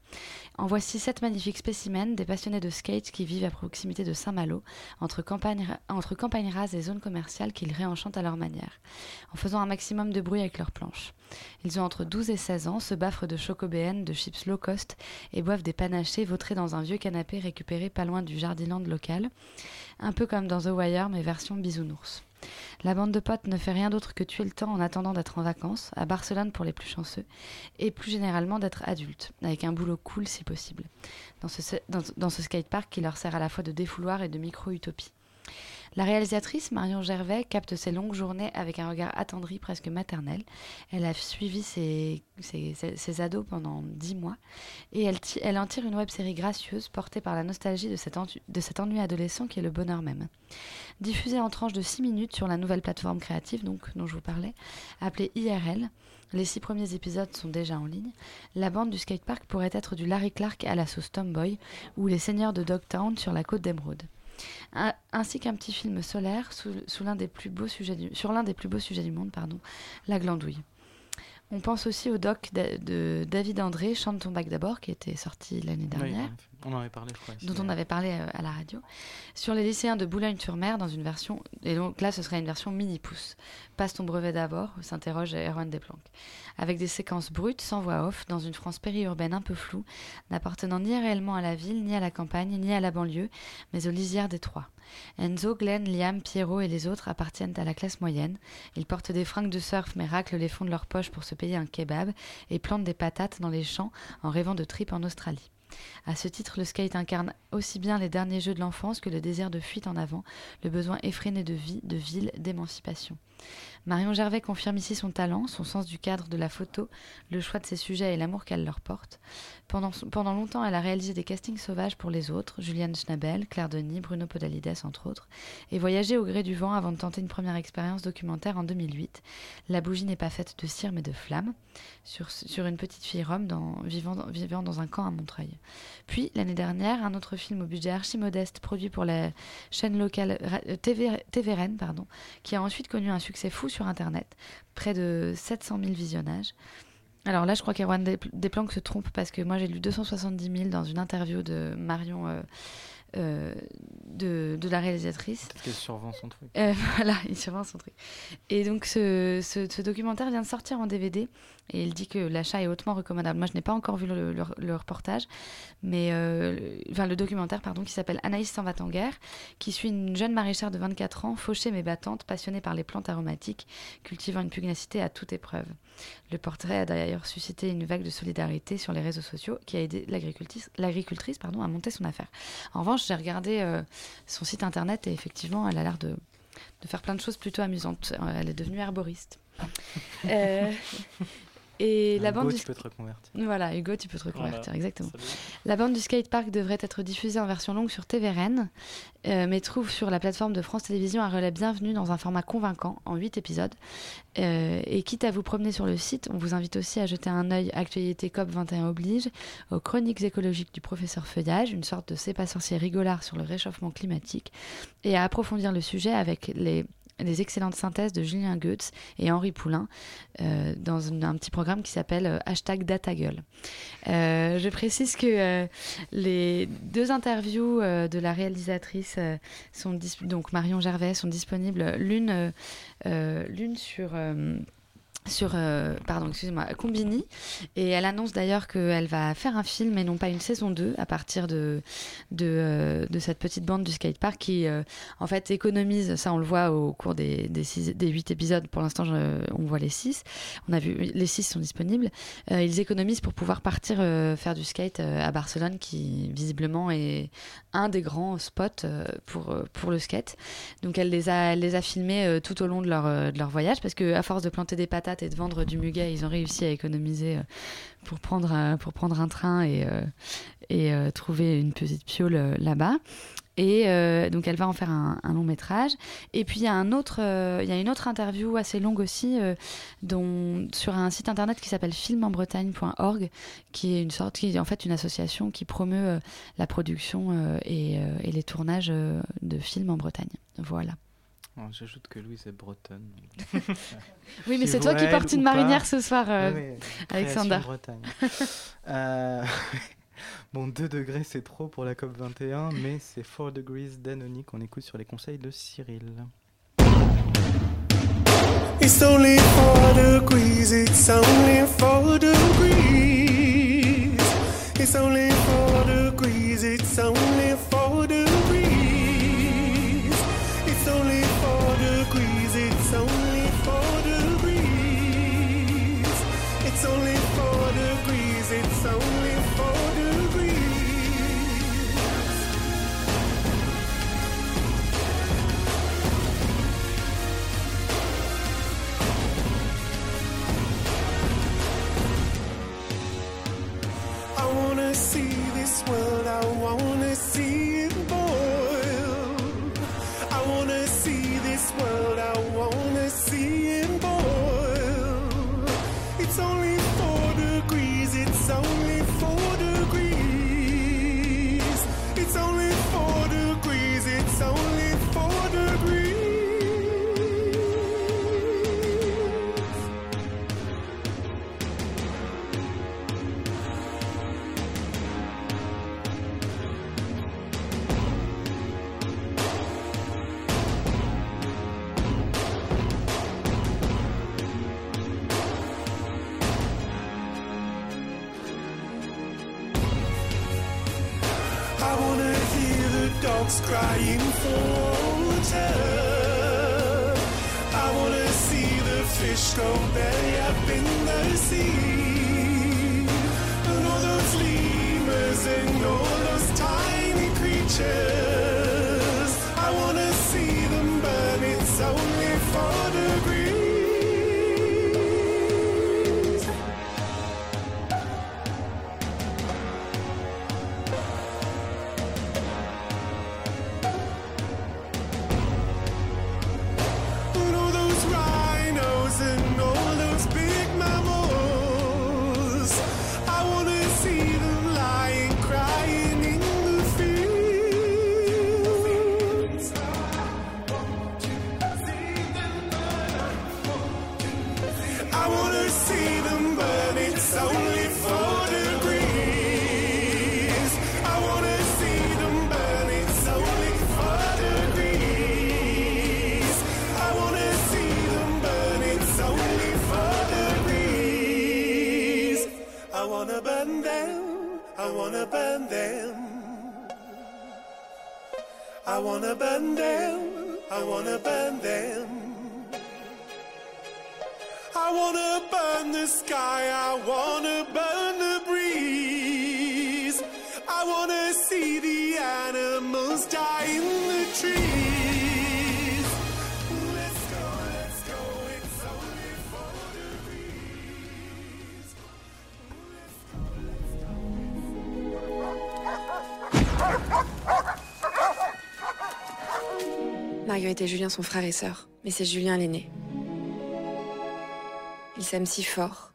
[SPEAKER 4] En voici sept magnifiques spécimens des passionnés de skate qui vivent à proximité de Saint-Malo, entre campagne, entre rase et zones commerciales qu'ils réenchantent à leur manière, en faisant un maximum de bruit avec leurs planches. Ils ont entre 12 et 16 ans, se baffrent de chocobéennes, de chips low cost et boivent des panachés vautrés dans un vieux canapé récupéré pas loin du jardiland local, un peu comme dans The Wire mais version bisounours. La bande de potes ne fait rien d'autre que tuer le temps en attendant d'être en vacances, à Barcelone pour les plus chanceux, et plus généralement d'être adulte, avec un boulot cool si possible, dans ce, dans, dans ce skatepark qui leur sert à la fois de défouloir et de micro-utopie. La réalisatrice Marion Gervais capte ces longues journées avec un regard attendri, presque maternel. Elle a suivi ses, ses- ses- ses ados pendant dix mois et elle, en tire une web-série gracieuse portée par la nostalgie de cet, ennui adolescent qui est le bonheur même. Diffusée en tranches de 6 minutes sur la nouvelle plateforme créative dont je vous parlais, appelée IRL, les six premiers épisodes sont déjà en ligne. La bande du skatepark pourrait être du Larry Clark à la sauce Tomboy ou les Seigneurs de Dogtown sur la côte d'Emeraude. Un- ainsi qu'un petit film solaire sous, sous l'un des plus beaux sujets du- sur l'un des plus beaux sujets du monde, pardon, la glandouille. On pense aussi au doc de, de David André, Chante ton bac d'abord, qui était sorti l'année
[SPEAKER 2] Oui,
[SPEAKER 4] dernière
[SPEAKER 2] on en avait parlé, je crois. ici,
[SPEAKER 4] dont on avait parlé euh, à la radio, sur les lycéens de Boulogne-sur-Mer dans une version, et donc là ce serait une version mini-pouce. Passe ton brevet d'abord, s'interroge Erwan Desplanques. Avec des séquences brutes, sans voix off, dans une France périurbaine un peu floue, n'appartenant ni réellement à la ville, ni à la campagne, ni à la banlieue, mais aux lisières des Trois. Enzo, Glenn, Liam, Pierrot et les autres appartiennent à la classe moyenne. Ils portent des fringues de surf mais raclent les fonds de leur poche pour se payer un kebab et plantent des patates dans les champs en rêvant de trip en Australie. À ce titre, le skate incarne aussi bien les derniers jeux de l'enfance que le désir de fuite en avant, le besoin effréné de vie, de ville, d'émancipation. Marion Gervais confirme ici son talent, son sens du cadre de la photo, le choix de ses sujets et l'amour qu'elle leur porte. Pendant, longtemps, elle a réalisé des castings sauvages pour les autres, Juliane Schnabel, Claire Denis, Bruno Podalides, entre autres, et voyagé au gré du vent avant de tenter une première expérience documentaire en 2008. La bougie n'est pas faite de cire mais de flamme, sur, une petite fille rome vivant, dans- un camp à Montreuil. Puis, l'année dernière, un autre film au budget archi modeste produit pour la chaîne locale euh, TV, TVRN, pardon, qui a ensuite connu un succès fou sur Internet, près de 700 000 visionnages. Alors là, je crois qu'Erwan Despl- Desplanques se trompe parce que moi, j'ai lu 270 000 dans une interview de Marion, euh, euh, de, de la réalisatrice.
[SPEAKER 2] Peut-être qu'elle survend son truc.
[SPEAKER 4] Euh, voilà, il survend son truc. Et donc, ce, ce- ce documentaire vient de sortir en DVD et il dit que l'achat est hautement recommandable. Moi, je n'ai pas encore vu le, le- le reportage, mais euh, le- enfin le documentaire, pardon, qui s'appelle Anaïs s'en va en guerre, qui suit une jeune maraîchère de 24 ans, fauchée mais battante, passionnée par les plantes aromatiques, cultivant une pugnacité à toute épreuve. Le portrait a d'ailleurs suscité une vague de solidarité sur les réseaux sociaux qui a aidé l'agricultrice, l'agricultrice pardon, à monter son affaire. En revanche, j'ai regardé euh, son site internet et effectivement, elle a l'air de, de faire plein de choses plutôt amusantes. Euh, Elle est devenue herboriste. Euh, et la
[SPEAKER 2] Hugo,
[SPEAKER 4] bande du...
[SPEAKER 2] tu peux te reconvertir.
[SPEAKER 4] Voilà, Hugo, tu peux te reconvertir,
[SPEAKER 3] Voilà.
[SPEAKER 4] exactement. La bande du skatepark devrait être diffusée en version longue sur TVRN, euh, mais trouve sur la plateforme de France Télévisions un relais bienvenu dans un format convaincant, en 8 épisodes. Euh, et quitte à vous promener sur le site, on vous invite aussi à jeter un œil Actualité COP21 oblige, aux chroniques écologiques du professeur Feuillage, une sorte de c'est pas sorcier rigolard sur le réchauffement climatique, et à approfondir le sujet avec les les excellentes synthèses de Julien Goetz et Henri Poulain euh, dans un petit programme qui s'appelle euh, hashtag Datagueule. Euh, je précise que les deux interviews de la réalisatrice sont donc Marion Gervais sont disponibles l'une l'une sur sur euh, pardon excusez-moi Combini. Et elle annonce d'ailleurs qu'elle va faire un film et non pas une saison 2 à partir de de, euh, de cette petite bande du skatepark qui euh, en fait économise ça on le voit au cours des des, six, des 8 épisodes. Pour l'instant on voit les 6 on a vu les 6 sont disponibles. Ils économisent pour pouvoir partir faire du skate à Barcelone, qui visiblement est un des grands spots pour, pour le skate. Donc elle les a, les a filmés tout au long de leur, de leur voyage, parce que à force de planter des patates de vendre du muguet, ils ont réussi à économiser euh, pour, prendre, pour prendre un train et, euh, et euh, trouver une petite piole là-bas. Et donc elle va en faire un, long métrage. Et puis il y a un autre, il y a une autre interview assez longue aussi, dont sur un site internet qui s'appelle filmenbretagne.org, qui est une sorte, qui est en fait une association qui promeut la production et, les tournages de films en Bretagne. Voilà.
[SPEAKER 2] Oh, j'ajoute que Louise est bretonne.
[SPEAKER 4] oui, mais c'est toi qui portes une
[SPEAKER 2] marinière pas.
[SPEAKER 4] ce soir, euh,
[SPEAKER 2] oui,
[SPEAKER 4] Alexander.
[SPEAKER 2] Bretagne. euh, bon, 2 degrés, c'est trop pour la COP21, mais c'est 4 degrees d'Anony qu'on écoute sur les conseils de Cyril.
[SPEAKER 1] It's only 4 degrees, it's only 4 degrees. It's only 4 degrees, it's only 4 wanna burn them, I wanna burn them. I wanna burn the sky, I wanna burn
[SPEAKER 6] Marguerite et Julien sont frères et sœurs, mais c'est Julien l'aîné. Ils s'aiment si fort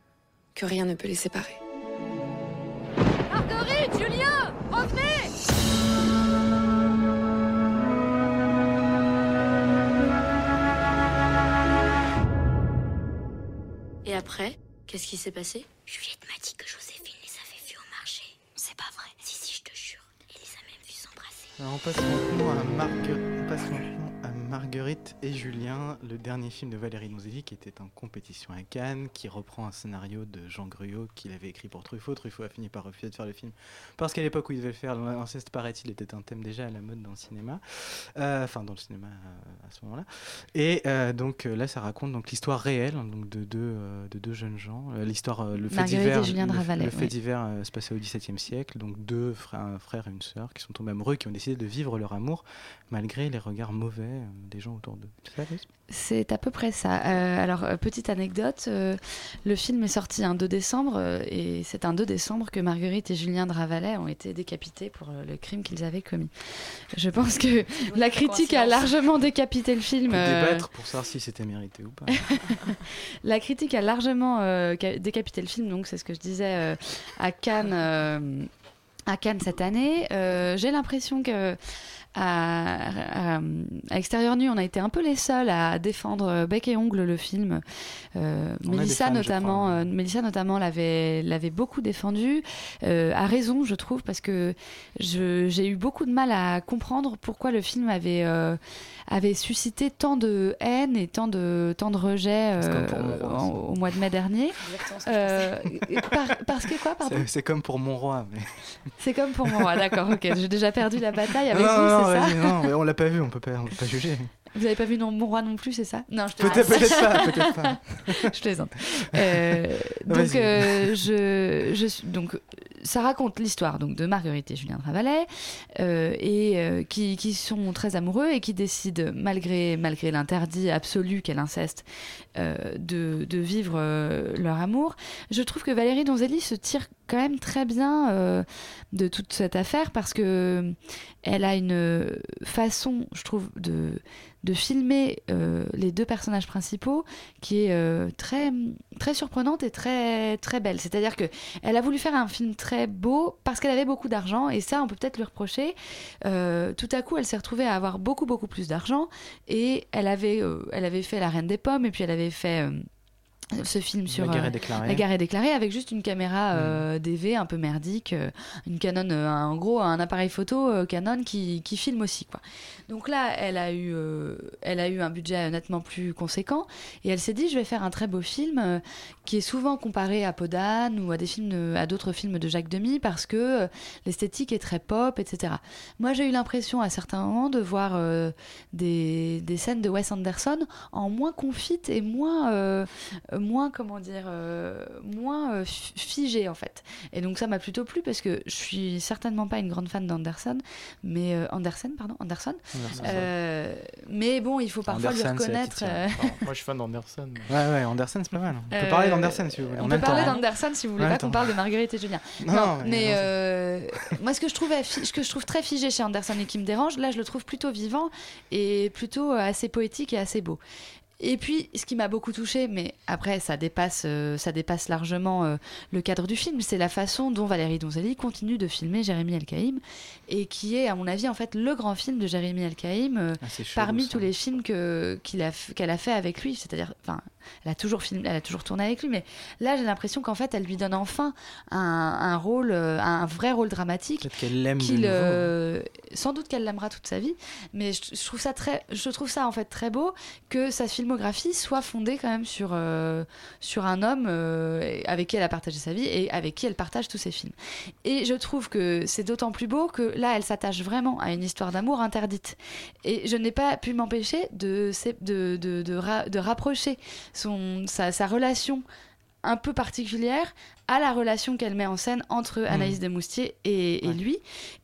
[SPEAKER 6] que rien ne peut les séparer.
[SPEAKER 7] Marguerite, Julien, revenez
[SPEAKER 8] Et après, qu'est-ce qui s'est passé?
[SPEAKER 9] Juliette m'a dit que Joséphine les avait vus au marché. C'est pas vrai. Si, si, je te jure. Elle les a même vus s'embrasser.
[SPEAKER 2] Alors, on passe maintenant à, Margue- on passe Marguerite et Julien, le dernier film de Valérie Donzelli qui était en compétition à Cannes, qui reprend un scénario de Jean Gruot qu'il avait écrit pour Truffaut. Truffaut a fini par refuser de faire le film parce qu'à l'époque où il devait le faire, l'inceste paraît-il était un thème déjà à la mode dans le cinéma, Euh, enfin dans le cinéma euh, à ce moment-là. Et euh, donc là, ça raconte donc l'histoire réelle hein, donc de deux de deux jeunes gens, l'histoire le fait
[SPEAKER 4] Marguerite et Julien
[SPEAKER 2] le-
[SPEAKER 4] Ravalet,
[SPEAKER 2] le fait divers se passait au XVIIe siècle, donc deux frères, un frère et une sœur qui sont tombés amoureux, qui ont décidé de vivre leur amour malgré les regards mauvais des gens autour d'eux. C'est ça, Alice?
[SPEAKER 4] C'est à peu près ça. Euh, alors, euh, petite anecdote, euh, le film est sorti un 2 décembre euh, et c'est un 2 décembre que Marguerite et Julien de Ravalet ont été décapités pour euh, le crime qu'ils avaient commis. Je pense que la critique a largement décapité le
[SPEAKER 2] On
[SPEAKER 4] film.
[SPEAKER 2] peut
[SPEAKER 4] euh,
[SPEAKER 2] débattre pour savoir si c'était mérité ou pas.
[SPEAKER 4] La critique a largement euh, ca- décapité le film, donc c'est ce que je disais euh, à Cannes. euh, à Cannes cette année, Euh, j'ai l'impression que à, à- à Extérieur Nu, on a été un peu les seuls à défendre euh, bec et ongle le film. Euh, Mélissa notamment, euh, Mélissa notamment l'avait l'avait beaucoup défendu, euh, à raison je trouve, parce que je- j'ai eu beaucoup de mal à comprendre pourquoi le film avait euh, avait suscité tant de haine et tant de tant de rejet euh,
[SPEAKER 2] mon roi,
[SPEAKER 4] en- au mois de mai dernier. Euh, par- parce que quoi, pardon?
[SPEAKER 2] C'est- C'est comme pour mon roi. Mais...
[SPEAKER 4] C'est comme pour moi, d'accord, ok. J'ai déjà perdu la bataille avec
[SPEAKER 2] non,
[SPEAKER 4] vous,
[SPEAKER 2] non,
[SPEAKER 4] ça
[SPEAKER 2] vas-y, non, on l'a pas vu, on peut pas, on peut pas juger.
[SPEAKER 4] Vous avez pas vu non, mon roi non plus, c'est ça? Non, je te
[SPEAKER 2] Peut-être, peut-être pas, peut-être pas.
[SPEAKER 4] je plaisante. Euh, donc, euh, je, je suis donc ça raconte l'histoire donc de Marguerite et Julien de Ravalet euh, et euh, qui, qui sont très amoureux et qui décident malgré malgré l'interdit absolu qu'est l'inceste de, de vivre leur amour. Je trouve que Valérie Donzelli se tire quand même très bien euh, de toute cette affaire parce que euh, elle a une façon, je trouve, de, de filmer euh, les deux personnages principaux qui est euh, très, très surprenante et très, très belle. C'est-à-dire que elle a voulu faire un film très beau parce qu'elle avait beaucoup d'argent et ça, on peut peut-être lui reprocher. Euh, tout à coup, elle s'est retrouvée à avoir beaucoup, beaucoup plus d'argent et elle avait, elle avait fait La Reine des Pommes et puis elle avait fait ce film sur
[SPEAKER 2] la guerre,
[SPEAKER 4] euh, la guerre est déclarée avec juste une caméra
[SPEAKER 2] Mm.
[SPEAKER 4] euh, DV un peu merdique, euh, une Canon, euh, en gros un appareil photo Canon qui, qui filme aussi quoi. Donc là, elle a eu, elle a eu un budget nettement plus conséquent et elle s'est dit je vais faire un très beau film qui est souvent comparé à Podane ou à des films, de- à d'autres films de Jacques Demy parce que l'esthétique est très pop, etc. Moi, j'ai eu l'impression à certains moments de voir des, des scènes de Wes Anderson en moins confite et moins moins comment dire euh, moins euh, fi- figé en fait et donc ça m'a plutôt plu parce que je suis certainement pas une grande fan d'Anderson mais euh, Anderson pardon Anderson
[SPEAKER 2] Anderson.
[SPEAKER 4] Euh, mais bon il faut parfois
[SPEAKER 2] Anderson,
[SPEAKER 4] lui reconnaître euh,
[SPEAKER 3] Alors, moi, je suis fan d'Anderson.
[SPEAKER 2] Ouais, ouais, Anderson, c'est pas mal. On peut
[SPEAKER 4] euh,
[SPEAKER 2] parler d'Anderson si vous voulez.
[SPEAKER 4] on
[SPEAKER 2] en
[SPEAKER 4] peut parler
[SPEAKER 2] hein.
[SPEAKER 4] d'Anderson si vous voulez pas qu'on parle de Marguerite et Julien
[SPEAKER 2] Non,
[SPEAKER 4] non,
[SPEAKER 2] mais
[SPEAKER 4] euh, moi ce que je trouve ce que je trouve très figé chez Anderson et qui me dérange là je le trouve plutôt vivant et plutôt euh, assez poétique et assez beau et puis, ce qui m'a beaucoup touché, mais après, ça dépasse, euh, ça dépasse largement euh, le cadre du film, c'est la façon dont Valérie Donzelli continue de filmer Jérémy Elkaïm, et qui est, à mon avis, en fait, le grand film de Jérémy Elkaïm euh,
[SPEAKER 2] Ah,
[SPEAKER 4] parmi
[SPEAKER 2] ça.
[SPEAKER 4] tous les films a qu'elle a fait avec lui. C'est-à-dire, enfin, elle a toujours filmé, elle a toujours tourné avec lui, mais là, j'ai l'impression qu'en fait, elle lui donne enfin un, un rôle, un vrai rôle dramatique
[SPEAKER 2] Peut-être qu'elle l'aime
[SPEAKER 4] euh, sans doute qu'elle l'aimera toute sa vie mais je, je trouve ça très je trouve ça en fait très beau que sa soit fondée quand même sur euh, sur un homme euh, avec qui elle a partagé sa vie et avec qui elle partage tous ses films. Et je trouve que c'est d'autant plus beau que là elle s'attache vraiment à une histoire d'amour interdite. Et je n'ai pas pu m'empêcher de de, de, de rapprocher son sa, sa relation un peu particulière à la relation qu'elle met en scène entre Anaïs Desmoustiers et, et
[SPEAKER 2] Ouais.
[SPEAKER 4] lui.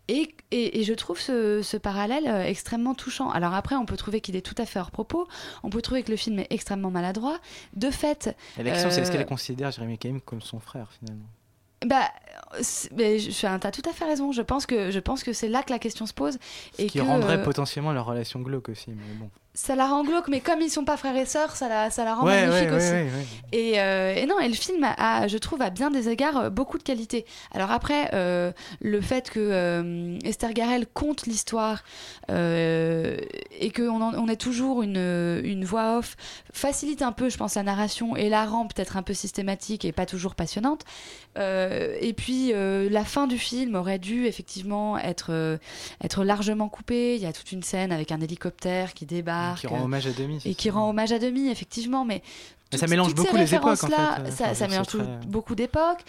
[SPEAKER 4] Et, et- et je trouve ce, ce parallèle euh, extrêmement touchant. Alors après, on peut trouver qu'il est tout à fait hors propos, on peut trouver que le film est extrêmement maladroit. De fait,
[SPEAKER 2] Et la question, c'est est-ce
[SPEAKER 4] euh,
[SPEAKER 2] qu'elle considère Jérémy Kaim comme son frère finalement?
[SPEAKER 4] Bah, mais je- t'as tout à fait raison. Je pense que, je pense que c'est là que la question se pose.
[SPEAKER 2] Ce
[SPEAKER 4] et
[SPEAKER 2] qui
[SPEAKER 4] que,
[SPEAKER 2] rendrait
[SPEAKER 4] euh,
[SPEAKER 2] potentiellement leur relation glauque aussi, mais bon.
[SPEAKER 4] Ça la rend glauque, mais comme ils sont pas frères et sœurs, ça la, ça la rend
[SPEAKER 2] Ouais,
[SPEAKER 4] magnifique
[SPEAKER 2] ouais,
[SPEAKER 4] aussi.
[SPEAKER 2] ouais.
[SPEAKER 4] Et, euh, et non, et le film a, a, je trouve, à bien des égards, euh, beaucoup de qualité. Alors après, euh, le fait que euh, Esther Garel conte l'histoire et qu'on on ait toujours une, une voix off facilite un peu, je pense, la narration et la rend peut-être un peu systématique et pas toujours passionnante. Et puis, la fin du film aurait dû effectivement être, être largement coupée. Il y a toute une scène avec un hélicoptère qui débarque.
[SPEAKER 2] Qui rend hommage à demi.
[SPEAKER 4] et qui
[SPEAKER 2] ça.
[SPEAKER 4] rend hommage à demi, effectivement, mais
[SPEAKER 2] Ça mélange beaucoup les époques, en fait, euh,
[SPEAKER 4] Ça, ça mélange tout-
[SPEAKER 2] très-
[SPEAKER 4] beaucoup d'époques.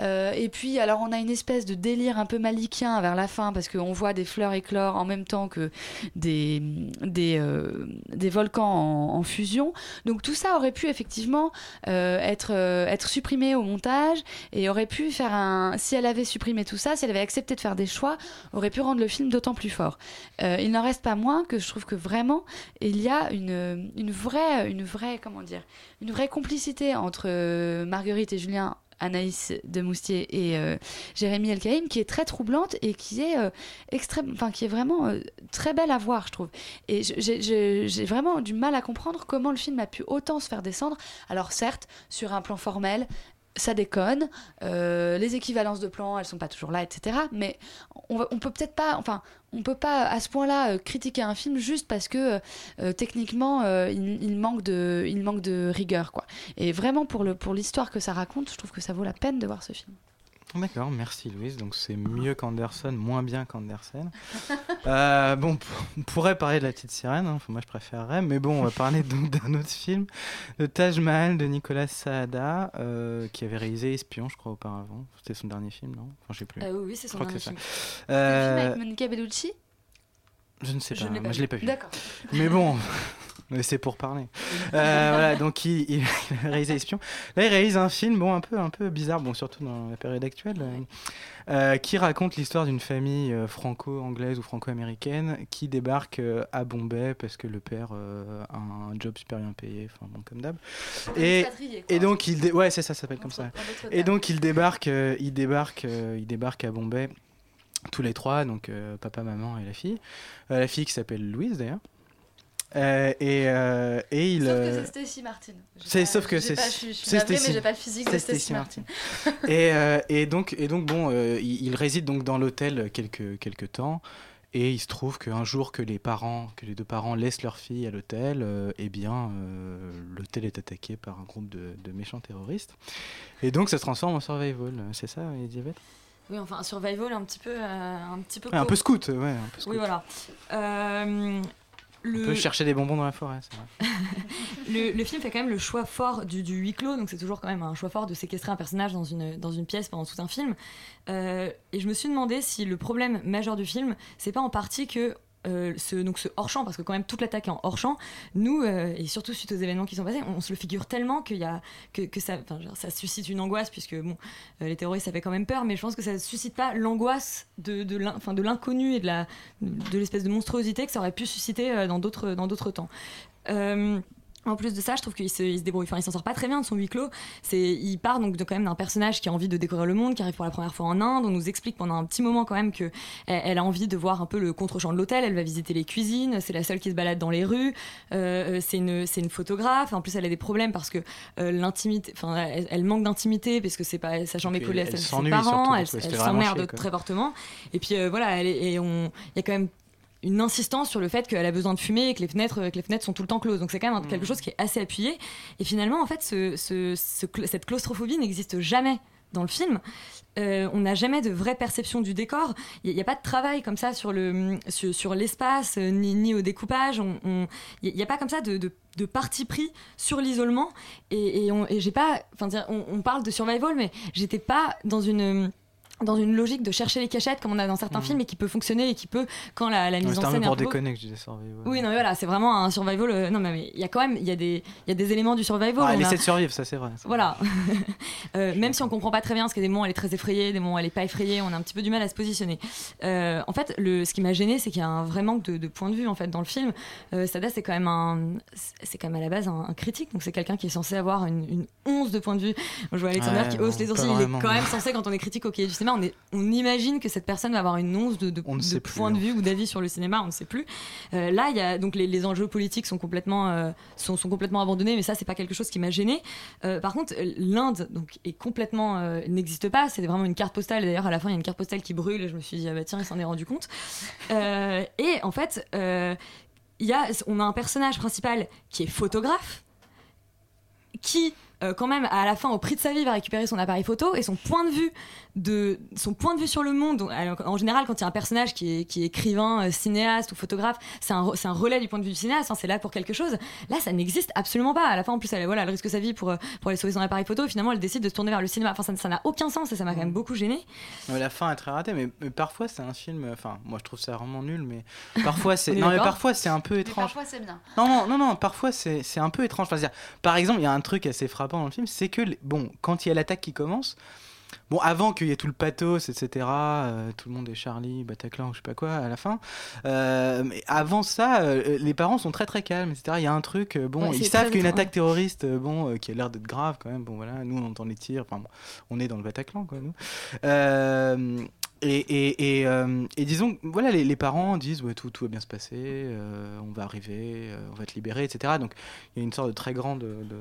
[SPEAKER 4] Euh, et puis, alors, on a une espèce de délire un peu malikien vers la fin, parce qu'on voit des fleurs éclore en même temps que des, des, euh, des volcans en, en fusion. Donc, tout ça aurait pu effectivement euh, être, euh, être supprimé au montage et aurait pu faire un. Si elle avait supprimé tout ça, si elle avait accepté de faire des choix, aurait pu rendre le film d'autant plus fort. Euh, il n'en reste pas moins que je trouve que vraiment, il y a une, une vraie, une vraie, comment dire, une vraie complicité entre euh, Marguerite et Julien. Anaïs de Moustier et euh, Jérémy Elkaïm qui est très troublante et qui est euh, extrême enfin qui est vraiment euh, très belle à voir je trouve et j'ai vraiment du mal à comprendre comment le film a pu autant se faire descendre alors certes sur un plan formel ça déconne, euh, les équivalences de plans, elles sont pas toujours là, etc. Mais on, peut peut-être pas, enfin, on peut pas à ce point-là euh, critiquer un film juste parce que euh, techniquement il, il manque de, il manque de rigueur, quoi. Et vraiment pour pour l'histoire que ça raconte, je trouve que ça vaut la peine de voir ce film.
[SPEAKER 2] D'accord, merci Louise. Donc c'est mieux qu'Anderson, moins bien qu'Anderson. Euh, bon, on pourrait parler de la petite sirène, hein, enfin, moi je préférerais, mais bon, on va parler donc d'un autre film, de Taj Mahal de Nicolas Saada, euh, qui avait réalisé Espion, je crois, auparavant. C'était son dernier film, non? Enfin, je sais plus.
[SPEAKER 5] Euh, oui, c'est
[SPEAKER 2] Je
[SPEAKER 5] son
[SPEAKER 2] crois que
[SPEAKER 5] dernier
[SPEAKER 2] c'est
[SPEAKER 5] film.
[SPEAKER 2] ça.
[SPEAKER 4] C'est le film
[SPEAKER 2] Euh,
[SPEAKER 4] avec Monica Bellucci?
[SPEAKER 2] je ne sais
[SPEAKER 5] Je
[SPEAKER 2] pas,
[SPEAKER 5] ne l'ai
[SPEAKER 2] moi je l'ai pas vu.
[SPEAKER 4] D'accord.
[SPEAKER 2] Mais bon, Mais c'est pour parler. Euh, voilà, donc il, il a réalisé Espion. Là, il réalise un film, bon, un peu, un peu bizarre, bon, surtout dans la période actuelle, euh, euh, qui raconte l'histoire d'une famille franco-anglaise ou franco-américaine qui débarque à Bombay parce que le père euh, a un job super bien payé, enfin bon, comme d'hab. Et, donc il, dé- ouais, c'est ça, ça s'appelle comme ça. Et donc il débarque, il débarque, il débarque à Bombay tous les trois, donc euh, papa, maman et la fille. Euh, la fille qui s'appelle Louise d'ailleurs. Euh, et, euh, et il.
[SPEAKER 4] Sauf que
[SPEAKER 2] euh,
[SPEAKER 4] c'est Stacy Martin.
[SPEAKER 2] C'est-
[SPEAKER 4] pas-
[SPEAKER 2] sauf que c'est-
[SPEAKER 4] pas- Je suis je suis
[SPEAKER 2] c'est
[SPEAKER 4] navrée, mais j'ai pas le physique de
[SPEAKER 2] c'est
[SPEAKER 4] Stacy
[SPEAKER 2] Stacy
[SPEAKER 4] Martin.
[SPEAKER 2] et, euh, et donc, et donc bon, euh, il, il réside donc dans l'hôtel quelques, quelques temps. Et il se trouve qu'un jour que les parents, que les deux parents laissent leur fille à l'hôtel, euh, eh bien, euh, l'hôtel est attaqué par un groupe de, de méchants terroristes. Et donc, ça se transforme en survival. C'est ça, Elisabeth?
[SPEAKER 5] Oui, enfin, un survival un petit peu. euh, un petit peu
[SPEAKER 2] Ouais, Un peu scout, ouais. Un peu, scout.
[SPEAKER 5] Oui, voilà. Euh,
[SPEAKER 2] On
[SPEAKER 5] le...
[SPEAKER 2] peut chercher des bonbons dans la forêt, c'est vrai.
[SPEAKER 5] le, le film fait quand même le choix fort du, du huis clos, donc c'est toujours quand même un choix fort de séquestrer un personnage dans une, dans une pièce pendant tout un film. Euh, et je me suis demandé si le problème majeur du film, c'est pas en partie que euh, ce, donc ce hors-champ, parce que quand même toute l'attaque est en hors-champ, nous, euh, et surtout suite aux événements qui sont passés, on, se le figure tellement qu'il y a, que, ça, suscite une angoisse, puisque bon, euh, les terroristes, ça fait quand même peur, mais je pense que ça suscite pas l'angoisse de, l'inconnu et de l'espèce de monstruosité que ça aurait pu susciter dans d'autres temps. Euh, en plus de ça, je trouve qu'il se, il se débrouille, enfin, il s'en sort pas très bien de son huis clos. C'est, il part donc de, quand même d'un personnage qui a envie de découvrir le monde, qui arrive pour la première fois en Inde. On nous explique pendant un petit moment quand même que elle, elle a envie de voir un peu le contre-champ de l'hôtel. Elle va visiter les cuisines. C'est la seule qui se balade dans les rues. Euh, c'est une, c'est une photographe. En plus, elle a des problèmes parce que euh, l'intimité, enfin, elle, elle manque d'intimité parce que c'est pas, sachant mes
[SPEAKER 2] puis
[SPEAKER 5] collègues,
[SPEAKER 2] elle
[SPEAKER 5] ses parents,
[SPEAKER 2] surtout,
[SPEAKER 5] elle, elle s'emmerde très fortement. Et puis euh, voilà, elle est- et on, il y a quand même une insistance sur le fait qu'elle a besoin de fumer et que les fenêtres, que les fenêtres sont tout le temps closes. Donc c'est quand même un-
[SPEAKER 2] Mm.
[SPEAKER 5] quelque chose qui est assez appuyé. Et finalement, en fait, ce, ce- ce cl- cette claustrophobie n'existe jamais dans le film. Euh, on n'a jamais de vraie perception du décor. Il n'y a, pas de travail comme ça sur le sur, sur l'espace euh, ni, ni au découpage. Il n'y a, pas comme ça de, de, de parti pris sur l'isolement. Et, et, on- et j'ai pas. Enfin, on, on parle de survival, mais j'étais pas dans une dans une logique de chercher les cachettes comme on a dans certains
[SPEAKER 2] Mhm.
[SPEAKER 5] films et qui peut fonctionner et qui peut quand la, la mise en
[SPEAKER 2] un
[SPEAKER 5] scène
[SPEAKER 2] peu pour
[SPEAKER 5] un peu
[SPEAKER 2] déconner que je disais survival.
[SPEAKER 5] oui, non, mais voilà, c'est vraiment un survival. euh, non, mais il y a quand même, il y a des, il y a des éléments du survival.
[SPEAKER 2] Ah, elle
[SPEAKER 5] a-
[SPEAKER 2] essaie de survivre, ça c'est vrai. ça.
[SPEAKER 5] Voilà. Euh, même si on comprend pas très bien, parce que des moments elle est très effrayée, des moments elle est pas effrayée, on a un petit peu du mal à se positionner. Euh, en fait, le, ce qui m'a gêné, c'est qu'il y a un vrai manque de, de point de vue en fait dans le film. Sada, c'est quand même un, c'est quand même à la base un, un critique, donc c'est quelqu'un qui est censé avoir une, une once de point de vue. Je vois Alexander
[SPEAKER 2] Ouais,
[SPEAKER 5] qui hausse les sourcils. Il est quand même censé, quand on est critique au cahier on, est, on imagine que cette personne va avoir une once de, de,
[SPEAKER 2] On ne
[SPEAKER 5] de
[SPEAKER 2] sait plus,
[SPEAKER 5] point de
[SPEAKER 2] hein.
[SPEAKER 5] vue ou d'avis sur le cinéma, on ne sait plus. Euh, là, il y a donc les, les enjeux politiques sont complètement, euh, sont, sont complètement abandonnés, mais ça, c'est pas quelque chose qui m'a gêné. Euh, par contre, l'Inde donc est complètement n'existe pas. C'est vraiment une carte postale. D'ailleurs, à la fin, il y a une carte postale qui brûle. Et je me suis dit ah bah tiens, il s'en est rendu compte. Et en fait, il y a, on a un personnage principal qui est photographe, qui euh, quand même à la fin au prix de sa vie va récupérer son appareil photo et son point de vue de son point de vue sur le monde alors, en général quand il y a un personnage qui est, qui est écrivain euh, cinéaste ou photographe c'est un, un relais du point de vue du cinéaste hein, c'est là pour quelque chose là ça n'existe absolument pas à la fin en plus elle, voilà, elle risque sa vie pour, euh, pour aller sauver son appareil photo et finalement elle décide de se tourner vers le cinéma enfin ça ça n'a aucun sens et ça m'a quand même beaucoup gêné
[SPEAKER 2] la fin est très ratée, mais, mais parfois c'est un film. Enfin, moi je trouve ça vraiment nul, mais parfois c'est.
[SPEAKER 5] On est
[SPEAKER 2] non, mais parfois c'est un peu
[SPEAKER 4] Mais
[SPEAKER 2] étrange.
[SPEAKER 4] parfois c'est bien.
[SPEAKER 2] Non, non, non, non, parfois c'est c'est un peu étrange. Enfin, par exemple, il y a un truc assez frappant dans le film, c'est que, bon, quand il y a l'attaque qui commence, bon, avant qu'il y ait tout le pathos, etc., euh, tout le monde est Charlie, Bataclan, ou je sais pas quoi, à la fin, euh, mais avant ça, euh, les parents sont très très calmes, etc. Il y a un truc, bon,
[SPEAKER 5] Ouais,
[SPEAKER 2] ils savent
[SPEAKER 5] très
[SPEAKER 2] qu'il y a une
[SPEAKER 5] étrange,
[SPEAKER 2] attaque terroriste, bon, qui a l'air d'être grave quand même, bon, voilà, nous on entend les tirs, enfin, bon, on est dans le Bataclan, quoi, nous. Et, et, et, euh, et disons, voilà, les, les parents disent ouais, tout, tout va bien se passer, euh, on va arriver, euh, on va te libérer, etc. Donc il y a une sorte de très grande de, de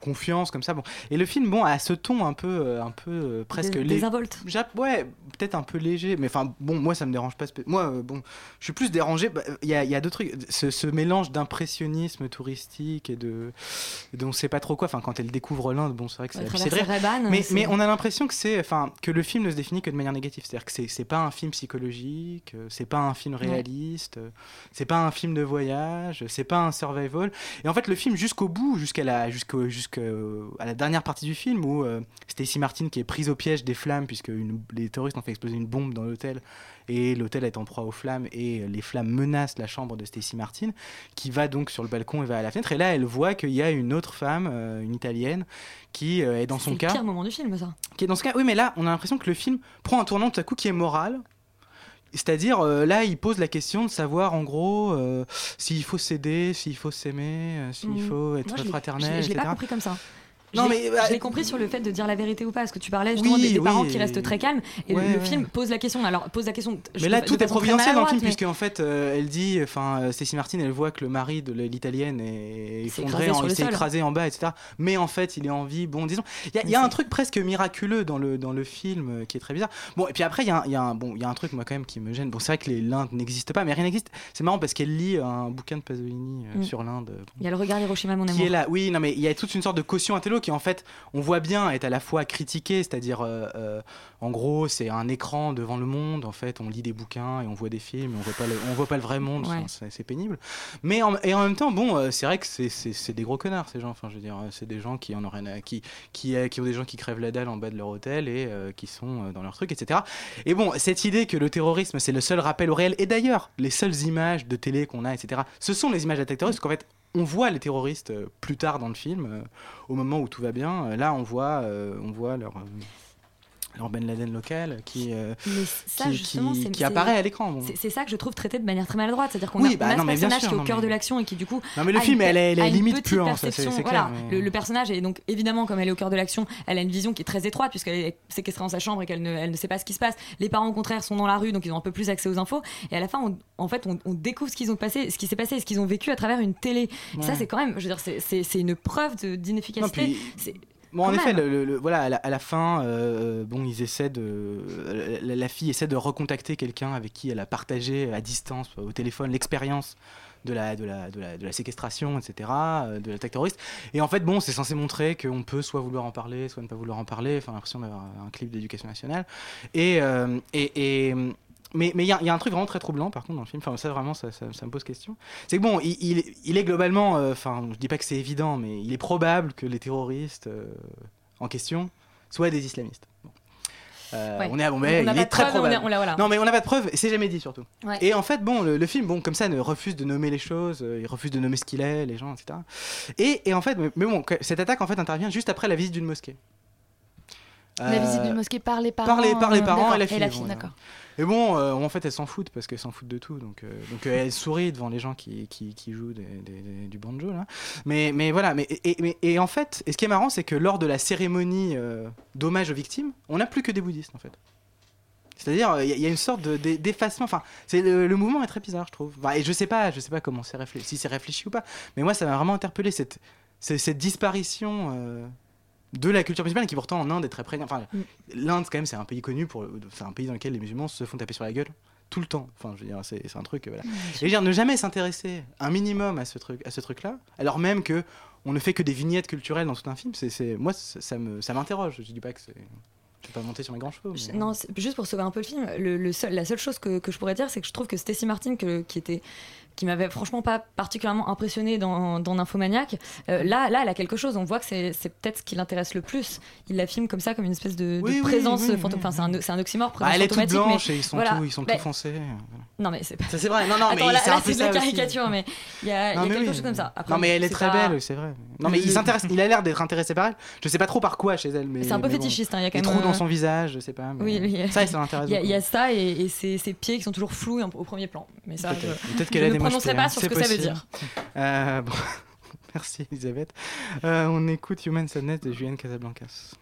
[SPEAKER 2] confiance comme ça. Bon. Et le film, bon, a ce ton un peu, un peu presque
[SPEAKER 5] Des-
[SPEAKER 2] lé-
[SPEAKER 5] désinvolte.
[SPEAKER 2] Ouais, peut-être un peu léger, mais enfin, bon, moi ça me dérange pas. Moi, bon, je suis plus dérangé. bah, Il y, a, y a deux trucs. Ce, ce mélange d'impressionnisme touristique et de. de on sait pas trop quoi. Enfin, quand elle découvre l'Inde, bon, c'est vrai que c'est
[SPEAKER 5] Ouais,
[SPEAKER 2] Mais, mais on a l'impression que c'est, enfin, que le film ne se définit que de manière négative. C'est-à-dire que c'est c'est pas un film psychologique, euh, c'est pas un film réaliste, euh, c'est pas un film de voyage, c'est pas un survival. Et en fait, le film jusqu'au bout, jusqu'à la jusqu'au jusqu'à la dernière partie du film où euh, Stacy Martin qui est prise au piège des flammes puisque une- les terroristes ont fait exploser une bombe dans l'hôtel et l'hôtel est en proie aux flammes et les flammes menacent la chambre de Stacy Martin qui va donc sur le balcon et va à la fenêtre et là elle voit qu'il y a une autre femme, euh, une italienne qui euh, est dans
[SPEAKER 5] C'est
[SPEAKER 2] son
[SPEAKER 5] le
[SPEAKER 2] cas
[SPEAKER 5] pire moment du film, ça.
[SPEAKER 2] qui est dans ce cas. Oui, mais là, on a l'impression que le film prend un tournant tout à coup qui est moral. C'est-à-dire, euh, là, il pose la question de savoir, en gros, euh, s'il faut s'aider, s'il faut s'aimer, euh, s'il
[SPEAKER 5] Mhm.
[SPEAKER 2] faut être
[SPEAKER 5] Moi, je l'ai-
[SPEAKER 2] fraternel,
[SPEAKER 5] je Je l'ai pas compris comme ça.
[SPEAKER 2] Non,
[SPEAKER 5] Je
[SPEAKER 2] mais, bah,
[SPEAKER 5] je l'ai compris sur le fait de dire la vérité ou pas, parce que tu parlais justement
[SPEAKER 2] Oui,
[SPEAKER 5] des, des parents
[SPEAKER 2] oui,
[SPEAKER 5] qui restent très calmes, et le-
[SPEAKER 2] Ouais,
[SPEAKER 5] le
[SPEAKER 2] ouais.
[SPEAKER 5] film pose la question. Alors pose la question.
[SPEAKER 2] Mais là, tout est providentiel dans le film,
[SPEAKER 5] mais-
[SPEAKER 2] puisque en fait, euh, elle dit, enfin, euh, Stacy Martin, elle voit que le mari de l'italienne est effondré, il s'est écrasé en bas, etc. Mais en fait, il est en vie. Bon, disons, il y a, un truc presque miraculeux dans le, dans le film euh, qui est très bizarre. Bon, et puis après, il y a, un- il y a un, bon, il y a un truc, moi, quand même, qui me gêne. Bon, c'est vrai que l'Inde n'existe pas, mais rien n'existe. C'est marrant parce qu'elle lit un bouquin de Pasolini euh,
[SPEAKER 5] Mm.
[SPEAKER 2] sur l'Inde.
[SPEAKER 5] Il y a le regard Hiroshima, mon
[SPEAKER 2] qui
[SPEAKER 5] amour.
[SPEAKER 2] est là. Oui, non, mais il y a toute une sorte de caution intello qui, en fait, on voit bien est à la fois critiquée, c'est-à-dire, euh, euh, en gros, c'est un écran devant le monde. En fait, on lit des bouquins et on voit des films, on voit pas le, on voit pas le vrai monde.
[SPEAKER 5] Ouais.
[SPEAKER 2] c'est- pénible. Mais en, et en même temps, bon, euh, c'est vrai que c'est- des gros connards ces gens. Enfin, je veux dire, c'est des gens qui en ont rien à, qui, qui, qui ont des gens qui crèvent la dalle en bas de leur hôtel et euh, qui sont dans leur truc, etc. Et bon, cette idée que le terrorisme c'est le seul rappel au réel, et d'ailleurs, les seules images de télé qu'on a, etc., ce sont les images d'attaques terroristes, parce qu'en fait, on voit les terroristes euh, plus tard dans le film, euh, au moment où tout va bien. Euh, là, on voit, on voit leur, leur Ben Laden local qui, euh,
[SPEAKER 5] ça,
[SPEAKER 2] qui, apparaît à l'écran. bon.
[SPEAKER 5] C'est ça que je trouve traité de manière très maladroite. C'est-à-dire qu'on
[SPEAKER 2] Oui,
[SPEAKER 5] a,
[SPEAKER 2] bah non, mais bien
[SPEAKER 5] personnage
[SPEAKER 2] sûr,
[SPEAKER 5] qui est au cœur
[SPEAKER 2] mais-
[SPEAKER 5] de l'action et qui, du coup,
[SPEAKER 2] Non, mais le film,
[SPEAKER 5] une,
[SPEAKER 2] elle est, elle est limite puant, ça, c'est
[SPEAKER 5] voilà,
[SPEAKER 2] mais-
[SPEAKER 5] le, le personnage est donc évidemment comme elle est au cœur de l'action, elle a une vision qui est très étroite puisqu'elle est séquestrée dans sa chambre et qu'elle ne, elle ne sait pas ce qui se passe. Les parents au contraire sont dans la rue donc ils ont un peu plus accès aux infos et à la fin on- en fait on, on découvre ce qu'ils ont passé, ce qui s'est passé et ce qu'ils ont vécu à travers une télé. Ça
[SPEAKER 2] Ouais.
[SPEAKER 5] c'est quand même, je veux dire, c'est- une preuve d'inefficacité.
[SPEAKER 2] puis- Bon, en
[SPEAKER 5] Quand
[SPEAKER 2] effet, le, le- voilà, à la, à la fin, euh, bon, ils essaient de, la, la fille essaie de recontacter quelqu'un avec qui elle a partagé à distance au téléphone l'expérience de la, de, la, de, la, de la séquestration, etc., euh, de l'attaque terroriste. Et en fait, bon, c'est censé montrer qu'on peut soit vouloir en parler, soit ne pas vouloir en parler. Enfin, l'impression d'avoir un clip d'éducation nationale. Et, euh, et, et- mais mais il y, a- y a un truc vraiment très troublant, par contre, dans le film. Enfin, ça, vraiment, ça, ça- ça me pose question. C'est que bon, il, il- il est globalement, euh, enfin, je dis pas que c'est évident, mais il est probable que les terroristes euh, en question soient des islamistes. Bon. Euh,
[SPEAKER 5] Ouais.
[SPEAKER 2] On est à
[SPEAKER 5] on n'a
[SPEAKER 2] il est très
[SPEAKER 5] preuve, on
[SPEAKER 2] probable.
[SPEAKER 5] l'a- on l'a- voilà.
[SPEAKER 2] Non, mais on n'a pas de preuves, et c'est jamais dit surtout.
[SPEAKER 5] Ouais.
[SPEAKER 2] Et en fait, bon, le, le film, bon, comme ça, ne refuse de nommer les choses, euh, il refuse de nommer ce qu'il est, les gens, etc. Et, et en fait, mais, mais bon, cette attaque en fait intervient juste après la visite d'une mosquée.
[SPEAKER 4] La
[SPEAKER 2] Euh,
[SPEAKER 4] visite d'une mosquée par les parents.
[SPEAKER 2] par les, par les
[SPEAKER 4] euh,
[SPEAKER 2] parents
[SPEAKER 4] d'accord.
[SPEAKER 2] et la fille. bon,
[SPEAKER 4] d'accord.
[SPEAKER 2] Et bon, euh, en fait, elles s'en foutent parce qu'elles s'en foutent de tout. Donc, euh, donc euh, elles devant les gens qui, jouent du banjo. Là. Mais, mais voilà. Mais, et, mais- en fait, et ce qui est marrant, c'est que lors de la cérémonie euh, d'hommage aux victimes, on n'a plus que des bouddhistes en fait. C'est-à-dire, euh, il y, a- une sorte de- d'e- d'effacement. Enfin, le, le mouvement est très bizarre, je trouve. Et je sais pas, je sais pas comment c'est réfléchi, si c'est réfléchi ou pas. Mais moi, ça m'a vraiment interpellé cette, disparition. Euh, de la culture musulmane qui pourtant en Inde est très prégnante. Enfin,
[SPEAKER 5] Mm.
[SPEAKER 2] l'Inde quand même c'est un pays connu pour, c'est un pays dans lequel les musulmans se font taper sur la gueule tout le temps. Enfin, je veux dire, c'est un truc. euh, Voilà. Et je veux dire, ne jamais s'intéresser un minimum à ce truc, à ce truc-là, alors même que on ne fait que des vignettes culturelles dans tout un film. C'est, c'est- moi, ça, me, ça m'interroge. Je dis pas que c'est, je vais pas monter sur mes grands chevaux. Mais-
[SPEAKER 5] Non, c'est- juste pour sauver un peu le film, le, le seul, la seule chose que, que je pourrais dire, c'est que je trouve que Stacy Martin, que- qui était qui m'avait franchement pas particulièrement impressionné dans, dans Nymphomaniac, euh, là, là, elle a quelque chose. On voit que c'est peut-être ce qui l'intéresse le plus. Il la filme comme ça, comme une espèce de, de
[SPEAKER 2] Oui, oui,
[SPEAKER 5] présence
[SPEAKER 2] oui, oui,
[SPEAKER 5] fantôme. Enfin, c'est un, un oxymore,
[SPEAKER 2] Bah,
[SPEAKER 5] présence
[SPEAKER 2] elle est toute blanche
[SPEAKER 5] mais-
[SPEAKER 2] et ils sont
[SPEAKER 5] voilà.
[SPEAKER 2] tous, ils sont
[SPEAKER 5] Bah,
[SPEAKER 2] tous foncés. voilà.
[SPEAKER 5] Non, mais c'est pas.
[SPEAKER 2] C'est vrai. Non, non,
[SPEAKER 5] Attends,
[SPEAKER 2] mais
[SPEAKER 5] là,
[SPEAKER 2] c'est
[SPEAKER 5] là, de la
[SPEAKER 2] aussi.
[SPEAKER 5] caricature, mais il y a, y quelque chose comme ça. Après,
[SPEAKER 2] non mais elle est très
[SPEAKER 5] pas-
[SPEAKER 2] belle, c'est vrai. Non mais il s'intéresse, il a l'air d'être intéressé par elle. Je sais pas trop par quoi chez elle, mais
[SPEAKER 5] C'est un peu fétichiste, hein, il y a quand même.
[SPEAKER 2] trous dans
[SPEAKER 5] euh,
[SPEAKER 2] son visage, je sais pas.
[SPEAKER 5] Oui.
[SPEAKER 2] Ça, ça l'intéresse
[SPEAKER 5] Il y, a- ça et, ses, pieds qui sont toujours flous au premier plan. Mais ça,
[SPEAKER 2] Peut-être qu'elle a des
[SPEAKER 5] prononcerai
[SPEAKER 2] pieds,
[SPEAKER 5] pas
[SPEAKER 2] hein,
[SPEAKER 5] sur ce que ça veut dire.
[SPEAKER 2] Euh, bon. Merci Elisabeth. Euh, on écoute Human Sadness de Julien Casablancas.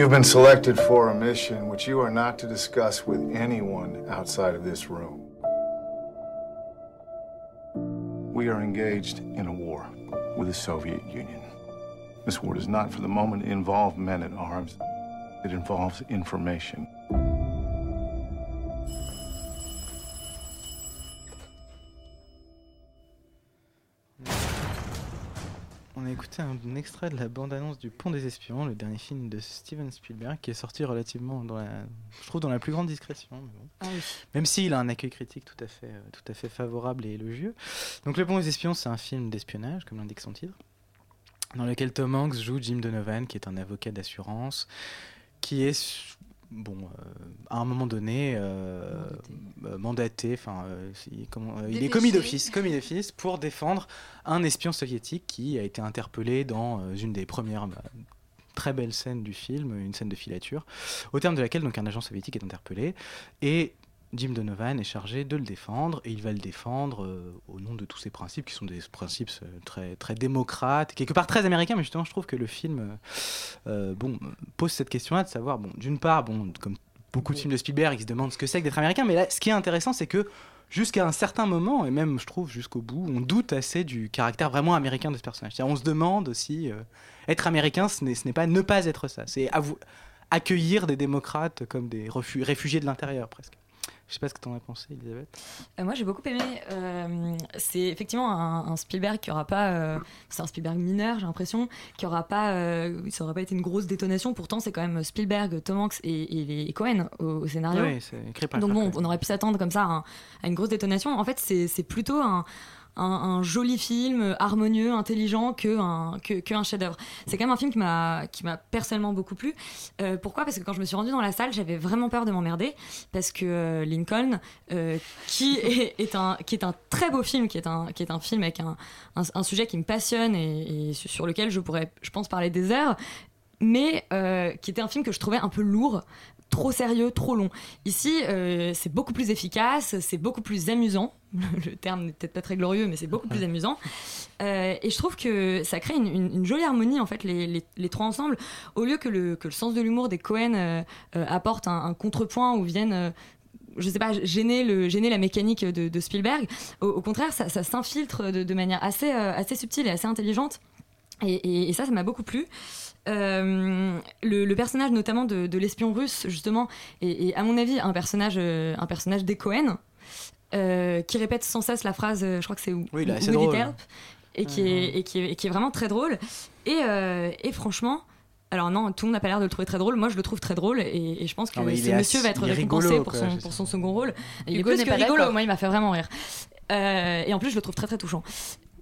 [SPEAKER 10] You've been selected for a mission which you are not to discuss with anyone outside of this room. We are engaged in a war with the Soviet Union. This war does not, for the moment, involve men at arms. It involves information.
[SPEAKER 2] Écouté un, extrait de la bande-annonce du Pont des Espions, le dernier film de Steven Spielberg, qui est sorti relativement dans la, je trouve, dans la plus grande discrétion. mais bon.
[SPEAKER 5] Ah oui.
[SPEAKER 2] Même s'il a un accueil critique tout à fait, euh, tout à fait favorable et élogieux. Donc, Le Pont des Espions, c'est un film d'espionnage, comme l'indique son titre, dans lequel Tom Hanks joue Jim Donovan, qui est un avocat d'assurance, qui est bon euh, à un moment donné euh, mandaté, enfin euh, il, est commis d'office, commis d'office pour défendre un espion soviétique qui a été interpellé dans une des premières bah, très belles scènes du film, une scène de filature, au terme de laquelle donc un agent soviétique est interpellé et Jim Donovan est chargé de le défendre et il va le défendre euh, au nom de tous ces principes qui sont des principes euh, très, très démocrates, quelque part très américains, mais justement je trouve que le film euh, bon, pose cette question-là de savoir, bon, d'une part, bon, comme beaucoup de films de Spielberg, ils se demandent ce que c'est que d'être américain, mais là ce qui est intéressant c'est que jusqu'à un certain moment, et même je trouve jusqu'au bout, on doute assez du caractère vraiment américain de ce personnage. On se demande si euh, être américain, ce n'est pas ne pas être ça, c'est accueillir des démocrates comme des réfugiés de l'intérieur presque. Je sais pas ce que tu en as pensé, Elisabeth.
[SPEAKER 5] Euh, moi, j'ai beaucoup aimé. euh, c'est effectivement un, un Spielberg qui aura pas. euh, c'est un Spielberg mineur, j'ai l'impression, qui aura pas. ça aura pas été une grosse détonation. Pourtant, c'est quand même Spielberg, Tom Hanks et, et les et Cohen au, au scénario.
[SPEAKER 2] Oui, c'est écrit par
[SPEAKER 5] Donc bon, on aurait pu s'attendre comme ça à, un- à une grosse détonation. En fait, c'est plutôt un, un, joli film, harmonieux, intelligent, que un, que, que un chef-d'œuvre. C'est quand même un film qui m'a qui m'a personnellement beaucoup plu. Euh, pourquoi? Parce que quand je me suis rendue dans la salle, j'avais vraiment peur de m'emmerder parce que euh, Lincoln, euh, qui est, un qui est un très beau film, qui est un qui est un film avec un, un, sujet qui me passionne et, sur lequel je pourrais, je pense, parler des heures mais euh, qui était un film que je trouvais un peu lourd, trop sérieux, trop long. Ici, euh, c'est beaucoup plus efficace, c'est beaucoup plus amusant. Le terme n'est peut-être pas très glorieux, mais c'est beaucoup plus amusant. Euh, et je trouve que ça crée une, une- une jolie harmonie, en fait, les, les- les trois ensemble, au lieu que le, que le sens de l'humour des Cohen euh, apporte un, un contrepoint ou vienne... euh, je sais pas, gêner, le, gêner la mécanique de, de Spielberg. Au, au contraire, ça, ça s'infiltre de, de manière assez, euh, assez subtile et assez intelligente. Et, et- et ça, ça m'a beaucoup plu. Euh, le, le personnage notamment de, de l'espion russe justement est, est, à mon avis un personnage euh, un personnage des Cohen euh, qui répète sans cesse la phrase euh, je crois que c'est
[SPEAKER 2] Oui, là, c'est drôle.
[SPEAKER 5] help et qui, est, et, qui est, et qui est vraiment très drôle et, euh, et franchement alors non, tout le monde n'a pas l'air de le trouver très drôle. Moi, je le trouve très drôle et, et je pense que
[SPEAKER 2] Non, il
[SPEAKER 5] ce monsieur va être récompensé
[SPEAKER 2] rigolo,
[SPEAKER 5] pour, son, pour second rôle. Il est plus que rigolo, moi, il m'a fait vraiment rire. Euh, et en plus, je le trouve très très touchant.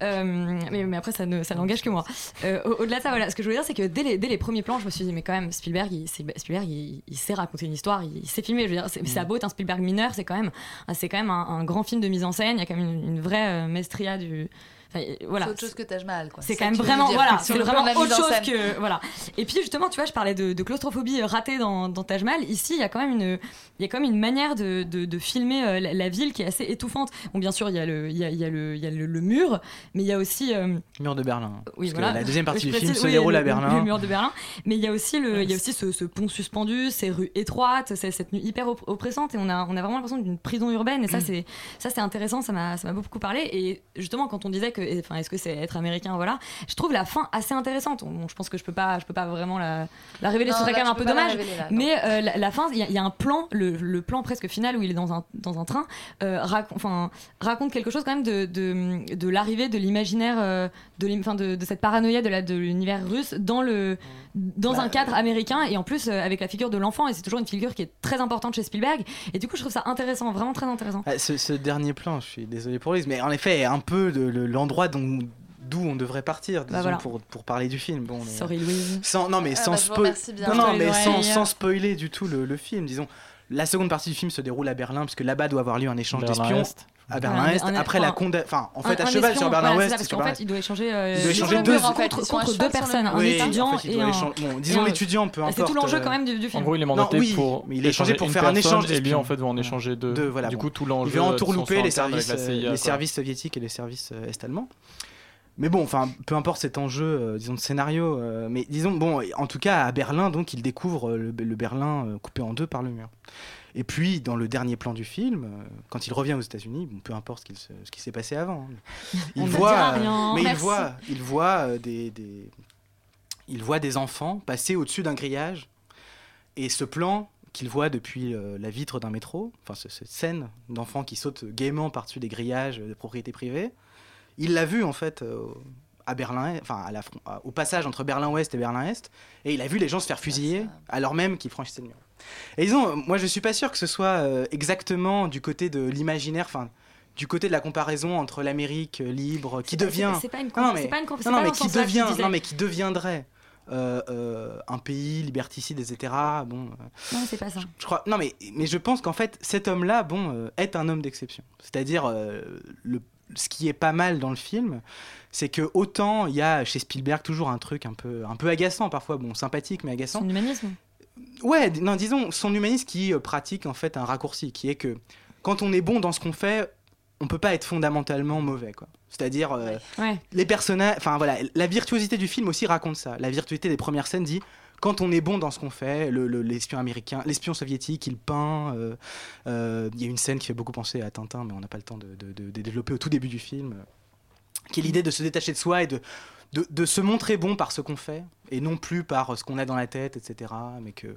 [SPEAKER 5] Euh, mais, mais après, ça ne ça n'engage que moi. Euh, au- Au-delà de ça, voilà, ce que je voulais dire, c'est que dès les, dès les premiers plans, je me suis dit, mais quand même, Spielberg, il, Spielberg, il, il sait raconter une histoire, il, il sait filmer. Je veux dire, c'est a beau être un Spielberg mineur, c'est quand même, c'est quand même un, un grand film de mise en scène. Il y a quand même une, une vraie euh, maestria du. Enfin, voilà.
[SPEAKER 4] C'est autre chose que Taj Mahal, quoi.
[SPEAKER 5] C'est quand même vraiment, voilà, c'est vraiment autre chose
[SPEAKER 4] scène.
[SPEAKER 5] que, voilà. Et puis justement, tu vois, je parlais de, de claustrophobie ratée dans, dans Taj Mahal. Ici, il y a quand même une, il y a quand même une manière de, de, de filmer euh, la, la ville qui est assez étouffante. Bon, bien sûr, il y a le, il y a, il y a le, il y a le, le mur, mais il y a aussi, euh,
[SPEAKER 2] Mur de Berlin.
[SPEAKER 5] oui,
[SPEAKER 2] Parce que
[SPEAKER 5] voilà.
[SPEAKER 2] la deuxième partie du film se
[SPEAKER 5] oui,
[SPEAKER 2] déroule
[SPEAKER 5] le-
[SPEAKER 2] à Berlin.
[SPEAKER 5] Le mur de Berlin. Mais il y a aussi, le, il y a aussi ce, ce pont suspendu, ces rues étroites, cette nuit hyper op- oppressante. Et on a, on a vraiment l'impression d'une prison urbaine.
[SPEAKER 2] Mm.
[SPEAKER 5] Et ça, c'est, ça, c'est intéressant. Ça m'a, ça m'a beaucoup parlé. Et justement, quand on disait que, enfin, est-ce que c'est être américain, voilà, je trouve la fin assez intéressante. Bon, je pense que je peux pas, je peux pas vraiment la, la révéler. Ce serait quand même un peu dommage.
[SPEAKER 4] révéler, là, non.
[SPEAKER 5] mais euh, la, la fin, il y, a- il y a un plan, le, le plan presque final où il est dans un, dans un train, euh, raconte quelque chose quand même de, de, de l'arrivée de l'imaginaire, euh, de, cette paranoïa de, l'univers russe dans, le, dans
[SPEAKER 2] Bah,
[SPEAKER 5] un cadre américain et en plus euh, avec la figure de l'enfant. Et c'est toujours une figure qui est très importante chez Spielberg. Et du coup, je trouve ça intéressant, vraiment très intéressant.
[SPEAKER 2] Ah, ce, ce dernier plan, je suis désolé pour Lise, mais en effet, est un peu le- l'endroit dont- d'où on devrait partir disons,
[SPEAKER 5] Bah voilà.
[SPEAKER 2] pour, pour parler du film. Bon, mais,
[SPEAKER 5] Sorry Louise.
[SPEAKER 2] sans, non, mais
[SPEAKER 4] Ah
[SPEAKER 2] sans,
[SPEAKER 4] bah,
[SPEAKER 2] non, non, mais sans, spoiler du tout le, le film. Disons, la seconde partie du film se déroule à Berlin, puisque là-bas doit avoir lieu un échange d'espions. À Berlin-Est. Après la condamnation. Enfin, en fait,
[SPEAKER 5] Un-
[SPEAKER 2] à cheval
[SPEAKER 5] espion,
[SPEAKER 2] sur Berlin-Ouest.
[SPEAKER 5] parce qu'en
[SPEAKER 2] Berlin-
[SPEAKER 5] fait, il doit échanger, euh,
[SPEAKER 2] Il doit échanger
[SPEAKER 5] contre-
[SPEAKER 2] deux-
[SPEAKER 5] contre,
[SPEAKER 4] en fait,
[SPEAKER 5] deux personnes, un
[SPEAKER 2] Oui,
[SPEAKER 5] étudiant
[SPEAKER 2] en fait, il
[SPEAKER 5] et un.
[SPEAKER 2] bon, disons l'étudiant, peu importe.
[SPEAKER 5] C'est tout l'enjeu
[SPEAKER 2] euh,
[SPEAKER 5] quand même du, du
[SPEAKER 3] En
[SPEAKER 5] film.
[SPEAKER 3] gros, il est
[SPEAKER 2] Non,
[SPEAKER 3] mandaté
[SPEAKER 2] oui,
[SPEAKER 3] pour
[SPEAKER 2] mais il est échangé
[SPEAKER 3] échanger
[SPEAKER 2] pour
[SPEAKER 3] une
[SPEAKER 2] faire un échange
[SPEAKER 3] et lui en fait va en échanger deux.
[SPEAKER 2] Deux, voilà,
[SPEAKER 3] du coup, tout
[SPEAKER 2] Il
[SPEAKER 3] l'enjeu.
[SPEAKER 2] veut
[SPEAKER 3] euh,
[SPEAKER 2] entourlouper les services, euh, les services soviétiques et les services est-allemands. mais bon, enfin, peu importe cet enjeu, euh, disons, de scénario. euh, mais disons, bon, en tout cas, à Berlin, donc, il découvre euh, le, le Berlin euh, coupé en deux par le mur. Et puis, dans le dernier plan du film, euh, quand il revient aux États-Unis, bon, peu importe ce qu'il se- ce qui s'est passé avant, hein, il voit, euh,
[SPEAKER 5] rien.
[SPEAKER 2] mais il voit, il voit euh, des, des- il voit des enfants passer au-dessus d'un grillage. Et ce plan qu'il voit depuis euh, la vitre d'un métro, enfin ce- cette scène d'enfants qui sautent gaiement par-dessus des grillages de propriété privée, il l'a vu en fait euh, à Berlin, enfin à la au passage entre Berlin-Ouest et Berlin-Est, et il a vu les gens se faire fusiller alors même qu'ils franchissaient le mur. Et disons, moi je suis pas sûr que ce soit euh, exactement du côté de l'imaginaire, enfin du côté de la comparaison entre l'Amérique euh, libre qui devient,
[SPEAKER 5] c'est- c'est pas une
[SPEAKER 2] non, mais,
[SPEAKER 5] c'est pas une
[SPEAKER 2] non, non, mais qui devient, non mais qui deviendrait euh, euh, un pays liberticide, etc. Bon,
[SPEAKER 5] Non, c'est pas ça.
[SPEAKER 2] je crois. Non, mais, mais je pense qu'en fait, cet homme-là, bon, euh, est un homme d'exception. C'est-à-dire, le, ce qui est pas mal dans le film, c'est que autant il y a chez Spielberg toujours un truc un peu, un peu agaçant parfois, bon, sympathique mais agaçant.
[SPEAKER 5] Son humanisme.
[SPEAKER 2] Ouais, non, disons son humanisme qui euh, pratique en fait un raccourci, qui est que quand on est bon dans ce qu'on fait, on peut pas être fondamentalement mauvais, quoi. C'est-à-dire euh,
[SPEAKER 5] Ouais.
[SPEAKER 2] les personnages, enfin voilà, la virtuosité du film aussi raconte ça. La virtuosité des premières scènes dit quand on est bon dans ce qu'on fait, le- le- l'espion américain, l'espion soviétique, il peint. euh, euh, Il y a une scène qui fait beaucoup penser à Tintin, mais on n'a pas le temps de, de- de- de développer au tout début du film, qui est l'idée de se détacher de soi et de, de, se montrer bon par ce qu'on fait, et non plus par ce qu'on a dans la tête, etc. Mais que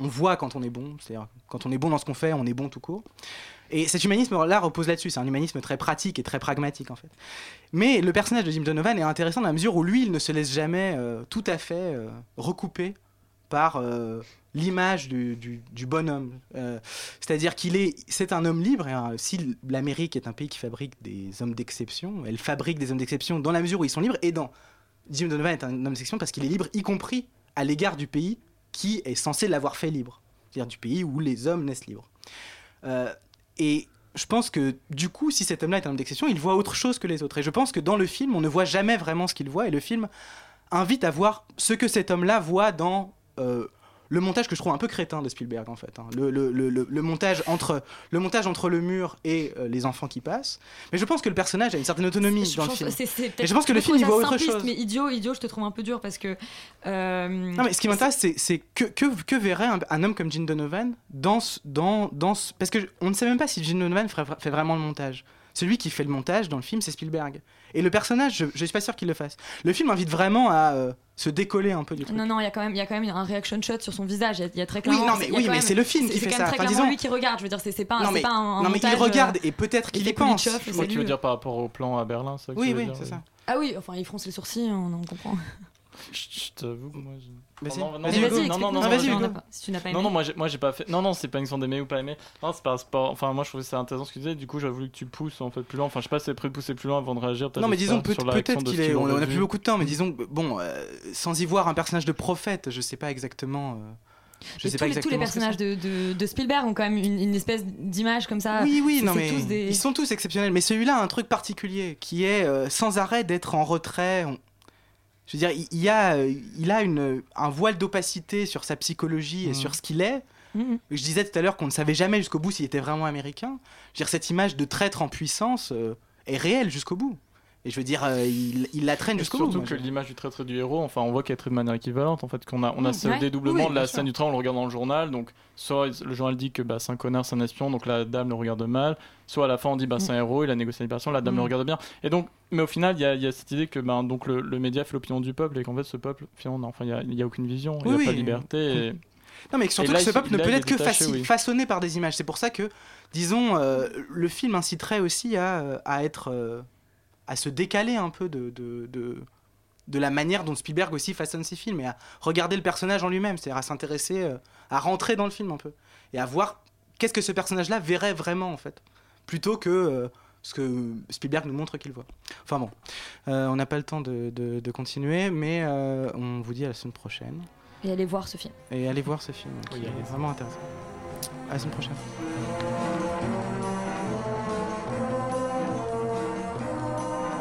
[SPEAKER 2] on voit quand on est bon, c'est-à-dire quand on est bon dans ce qu'on fait, on est bon tout court. Et cet humanisme-là repose là-dessus, c'est un humanisme très pratique et très pragmatique en fait. Mais le personnage de Jim Donovan est intéressant dans la mesure où lui, il ne se laisse jamais euh, tout à fait euh, recouper par euh, l'image du, bonhomme. Euh, C'est-à-dire qu'il est, c'est un homme libre. Un- si l'Amérique est un pays qui fabrique des hommes d'exception, elle fabrique des hommes d'exception dans la mesure où ils sont libres. Et dans Jim Donovan est un homme d'exception parce qu'il est libre, y compris à l'égard du pays qui est censé l'avoir fait libre, c'est-à-dire du pays où les hommes naissent libres. Euh, et je pense que du coup, si cet homme-là est un homme d'exception, il voit autre chose que les autres. Et je pense que dans le film, on ne voit jamais vraiment ce qu'il voit. Et le film invite à voir ce que cet homme-là voit dans euh, le montage que je trouve un peu crétin de Spielberg en fait. hein. Le, le- le- le- montage entre, le montage entre le mur et euh, les enfants qui passent. Mais je pense que le personnage a une certaine autonomie
[SPEAKER 5] Je
[SPEAKER 2] dans le film. Et je pense que le film, il voit autre chose.
[SPEAKER 5] Mais idiot, idiot, je te trouve un peu dur parce que. euh,
[SPEAKER 2] Non, mais ce qui m'intéresse, c'est, que, que, que verrait un, un homme comme Gene Donovan dans, dans, dans ce- Parce que je- on ne sait même pas si Gene Donovan ferait- fait vraiment le montage. Celui qui fait le montage dans le film, c'est Spielberg. Et le personnage, je, je suis pas sûr qu'il le fasse. Le film invite vraiment à euh, se décoller un peu du truc.
[SPEAKER 5] Non, non, il y, a quand même- il y a quand même un reaction shot sur son visage. Il y a- il y, a très
[SPEAKER 2] Oui,
[SPEAKER 5] clairement.
[SPEAKER 2] non, mais oui, mais c'est le film qui
[SPEAKER 5] c'est
[SPEAKER 2] fait
[SPEAKER 5] quand
[SPEAKER 2] ça.
[SPEAKER 5] même très
[SPEAKER 2] Enfin, disons-
[SPEAKER 5] lui qui regarde. Je veux dire, c'est c'est pas,
[SPEAKER 2] non,
[SPEAKER 5] c'est
[SPEAKER 2] mais,
[SPEAKER 5] pas un, un
[SPEAKER 2] non, mais il
[SPEAKER 5] montage,
[SPEAKER 2] regarde
[SPEAKER 5] euh,
[SPEAKER 2] et peut-être qu'il y pense.
[SPEAKER 5] Kulitschov,
[SPEAKER 3] Je crois que tu veux dire par rapport au plan à Berlin, c'est ça
[SPEAKER 2] Oui, oui, c'est ça.
[SPEAKER 5] Ah oui, enfin, il fronce les sourcils, on, on comprend.
[SPEAKER 3] Je t'avoue que moi. je-
[SPEAKER 2] Vas-y.
[SPEAKER 3] Non, non,
[SPEAKER 2] Vas-y,
[SPEAKER 3] non,
[SPEAKER 2] Hugo.
[SPEAKER 3] non, non, non,
[SPEAKER 2] Ah,
[SPEAKER 3] non,
[SPEAKER 2] vas-y,
[SPEAKER 3] non,
[SPEAKER 5] pas- Si tu n'as pas aimé.
[SPEAKER 3] Non, non, moi j'ai, moi j'ai pas fait. Non, non, c'est pas une question d'aimer ou pas aimer. Non, c'est pas un sport. Enfin, moi je trouvais ça intéressant ce que tu disais. Du coup, j'aurais voulu que tu pousses en fait plus loin. Enfin, je sais pas si c'est prêt de pousser plus loin avant de réagir.
[SPEAKER 2] Non, mais disons peut- peut-être qu'il est. On a plus beaucoup de temps, mais disons, bon, euh, sans y voir un personnage de prophète, je sais pas exactement. euh, je sais
[SPEAKER 5] tous,
[SPEAKER 2] pas
[SPEAKER 5] les, tous les
[SPEAKER 2] exactement. ce que
[SPEAKER 5] personnages de, de, de Spielberg ont quand même une, une espèce d'image comme ça.
[SPEAKER 2] Oui, oui, non, mais
[SPEAKER 5] des-
[SPEAKER 2] ils sont tous exceptionnels. Mais celui-là a un truc particulier qui est euh, sans arrêt d'être en retrait. On- Je veux dire, il, a, euh, il a une, un voile d'opacité sur sa psychologie et
[SPEAKER 3] Mhm.
[SPEAKER 2] sur ce qu'il est.
[SPEAKER 5] Mhm.
[SPEAKER 2] Je disais tout à l'heure qu'on ne savait jamais jusqu'au bout s'il était vraiment américain. Je veux dire, cette image de traître en puissance euh, est réelle jusqu'au bout. Et je veux dire, euh, il, il la traîne jusqu'au bout.
[SPEAKER 3] surtout que l'image du traître et du héros, enfin, on voit qu'elle est traitée de manière équivalente. En fait, qu'on a, on a
[SPEAKER 2] Mmh,
[SPEAKER 3] ce
[SPEAKER 5] ouais.
[SPEAKER 3] dédoublement
[SPEAKER 2] Oui,
[SPEAKER 3] de la scène
[SPEAKER 2] sûr.
[SPEAKER 3] du train, on le regarde dans le journal. Donc, soit le journal dit que bah, c'est un connard, c'est un espion, donc la dame le regarde mal. Soit à la fin, on dit bah, c'est un héros, il a négocié la libération, la dame
[SPEAKER 5] Mmh.
[SPEAKER 3] le regarde bien. Et donc, mais au final, il y a, il y a cette idée que bah, donc, le, le média fait l'opinion du peuple et qu'en fait, ce peuple, finalement, enfin, il n'y a, il y a aucune vision, il n'y a
[SPEAKER 2] Oui,
[SPEAKER 3] pas de liberté. et-
[SPEAKER 2] Non, mais surtout
[SPEAKER 3] là,
[SPEAKER 2] que ce peuple ne peut être que
[SPEAKER 3] détaché, oui.
[SPEAKER 2] façonné par des images. C'est pour ça que, disons, euh, le film inciterait aussi à, euh, à être. euh, à se décaler un peu de, de, de, de la manière dont Spielberg aussi façonne ses films et à regarder le personnage en lui-même, c'est-à-dire à s'intéresser, euh, à rentrer dans le film un peu et à voir qu'est-ce que ce personnage-là verrait vraiment en fait, plutôt que euh, ce que Spielberg nous montre qu'il voit. Enfin bon, euh, on n'a pas le temps de, de- de continuer, mais euh, on vous dit à la semaine prochaine.
[SPEAKER 5] Et allez voir ce film.
[SPEAKER 2] Et allez voir ce film, qui
[SPEAKER 3] Oui,
[SPEAKER 2] est vraiment intéressant. À la semaine prochaine.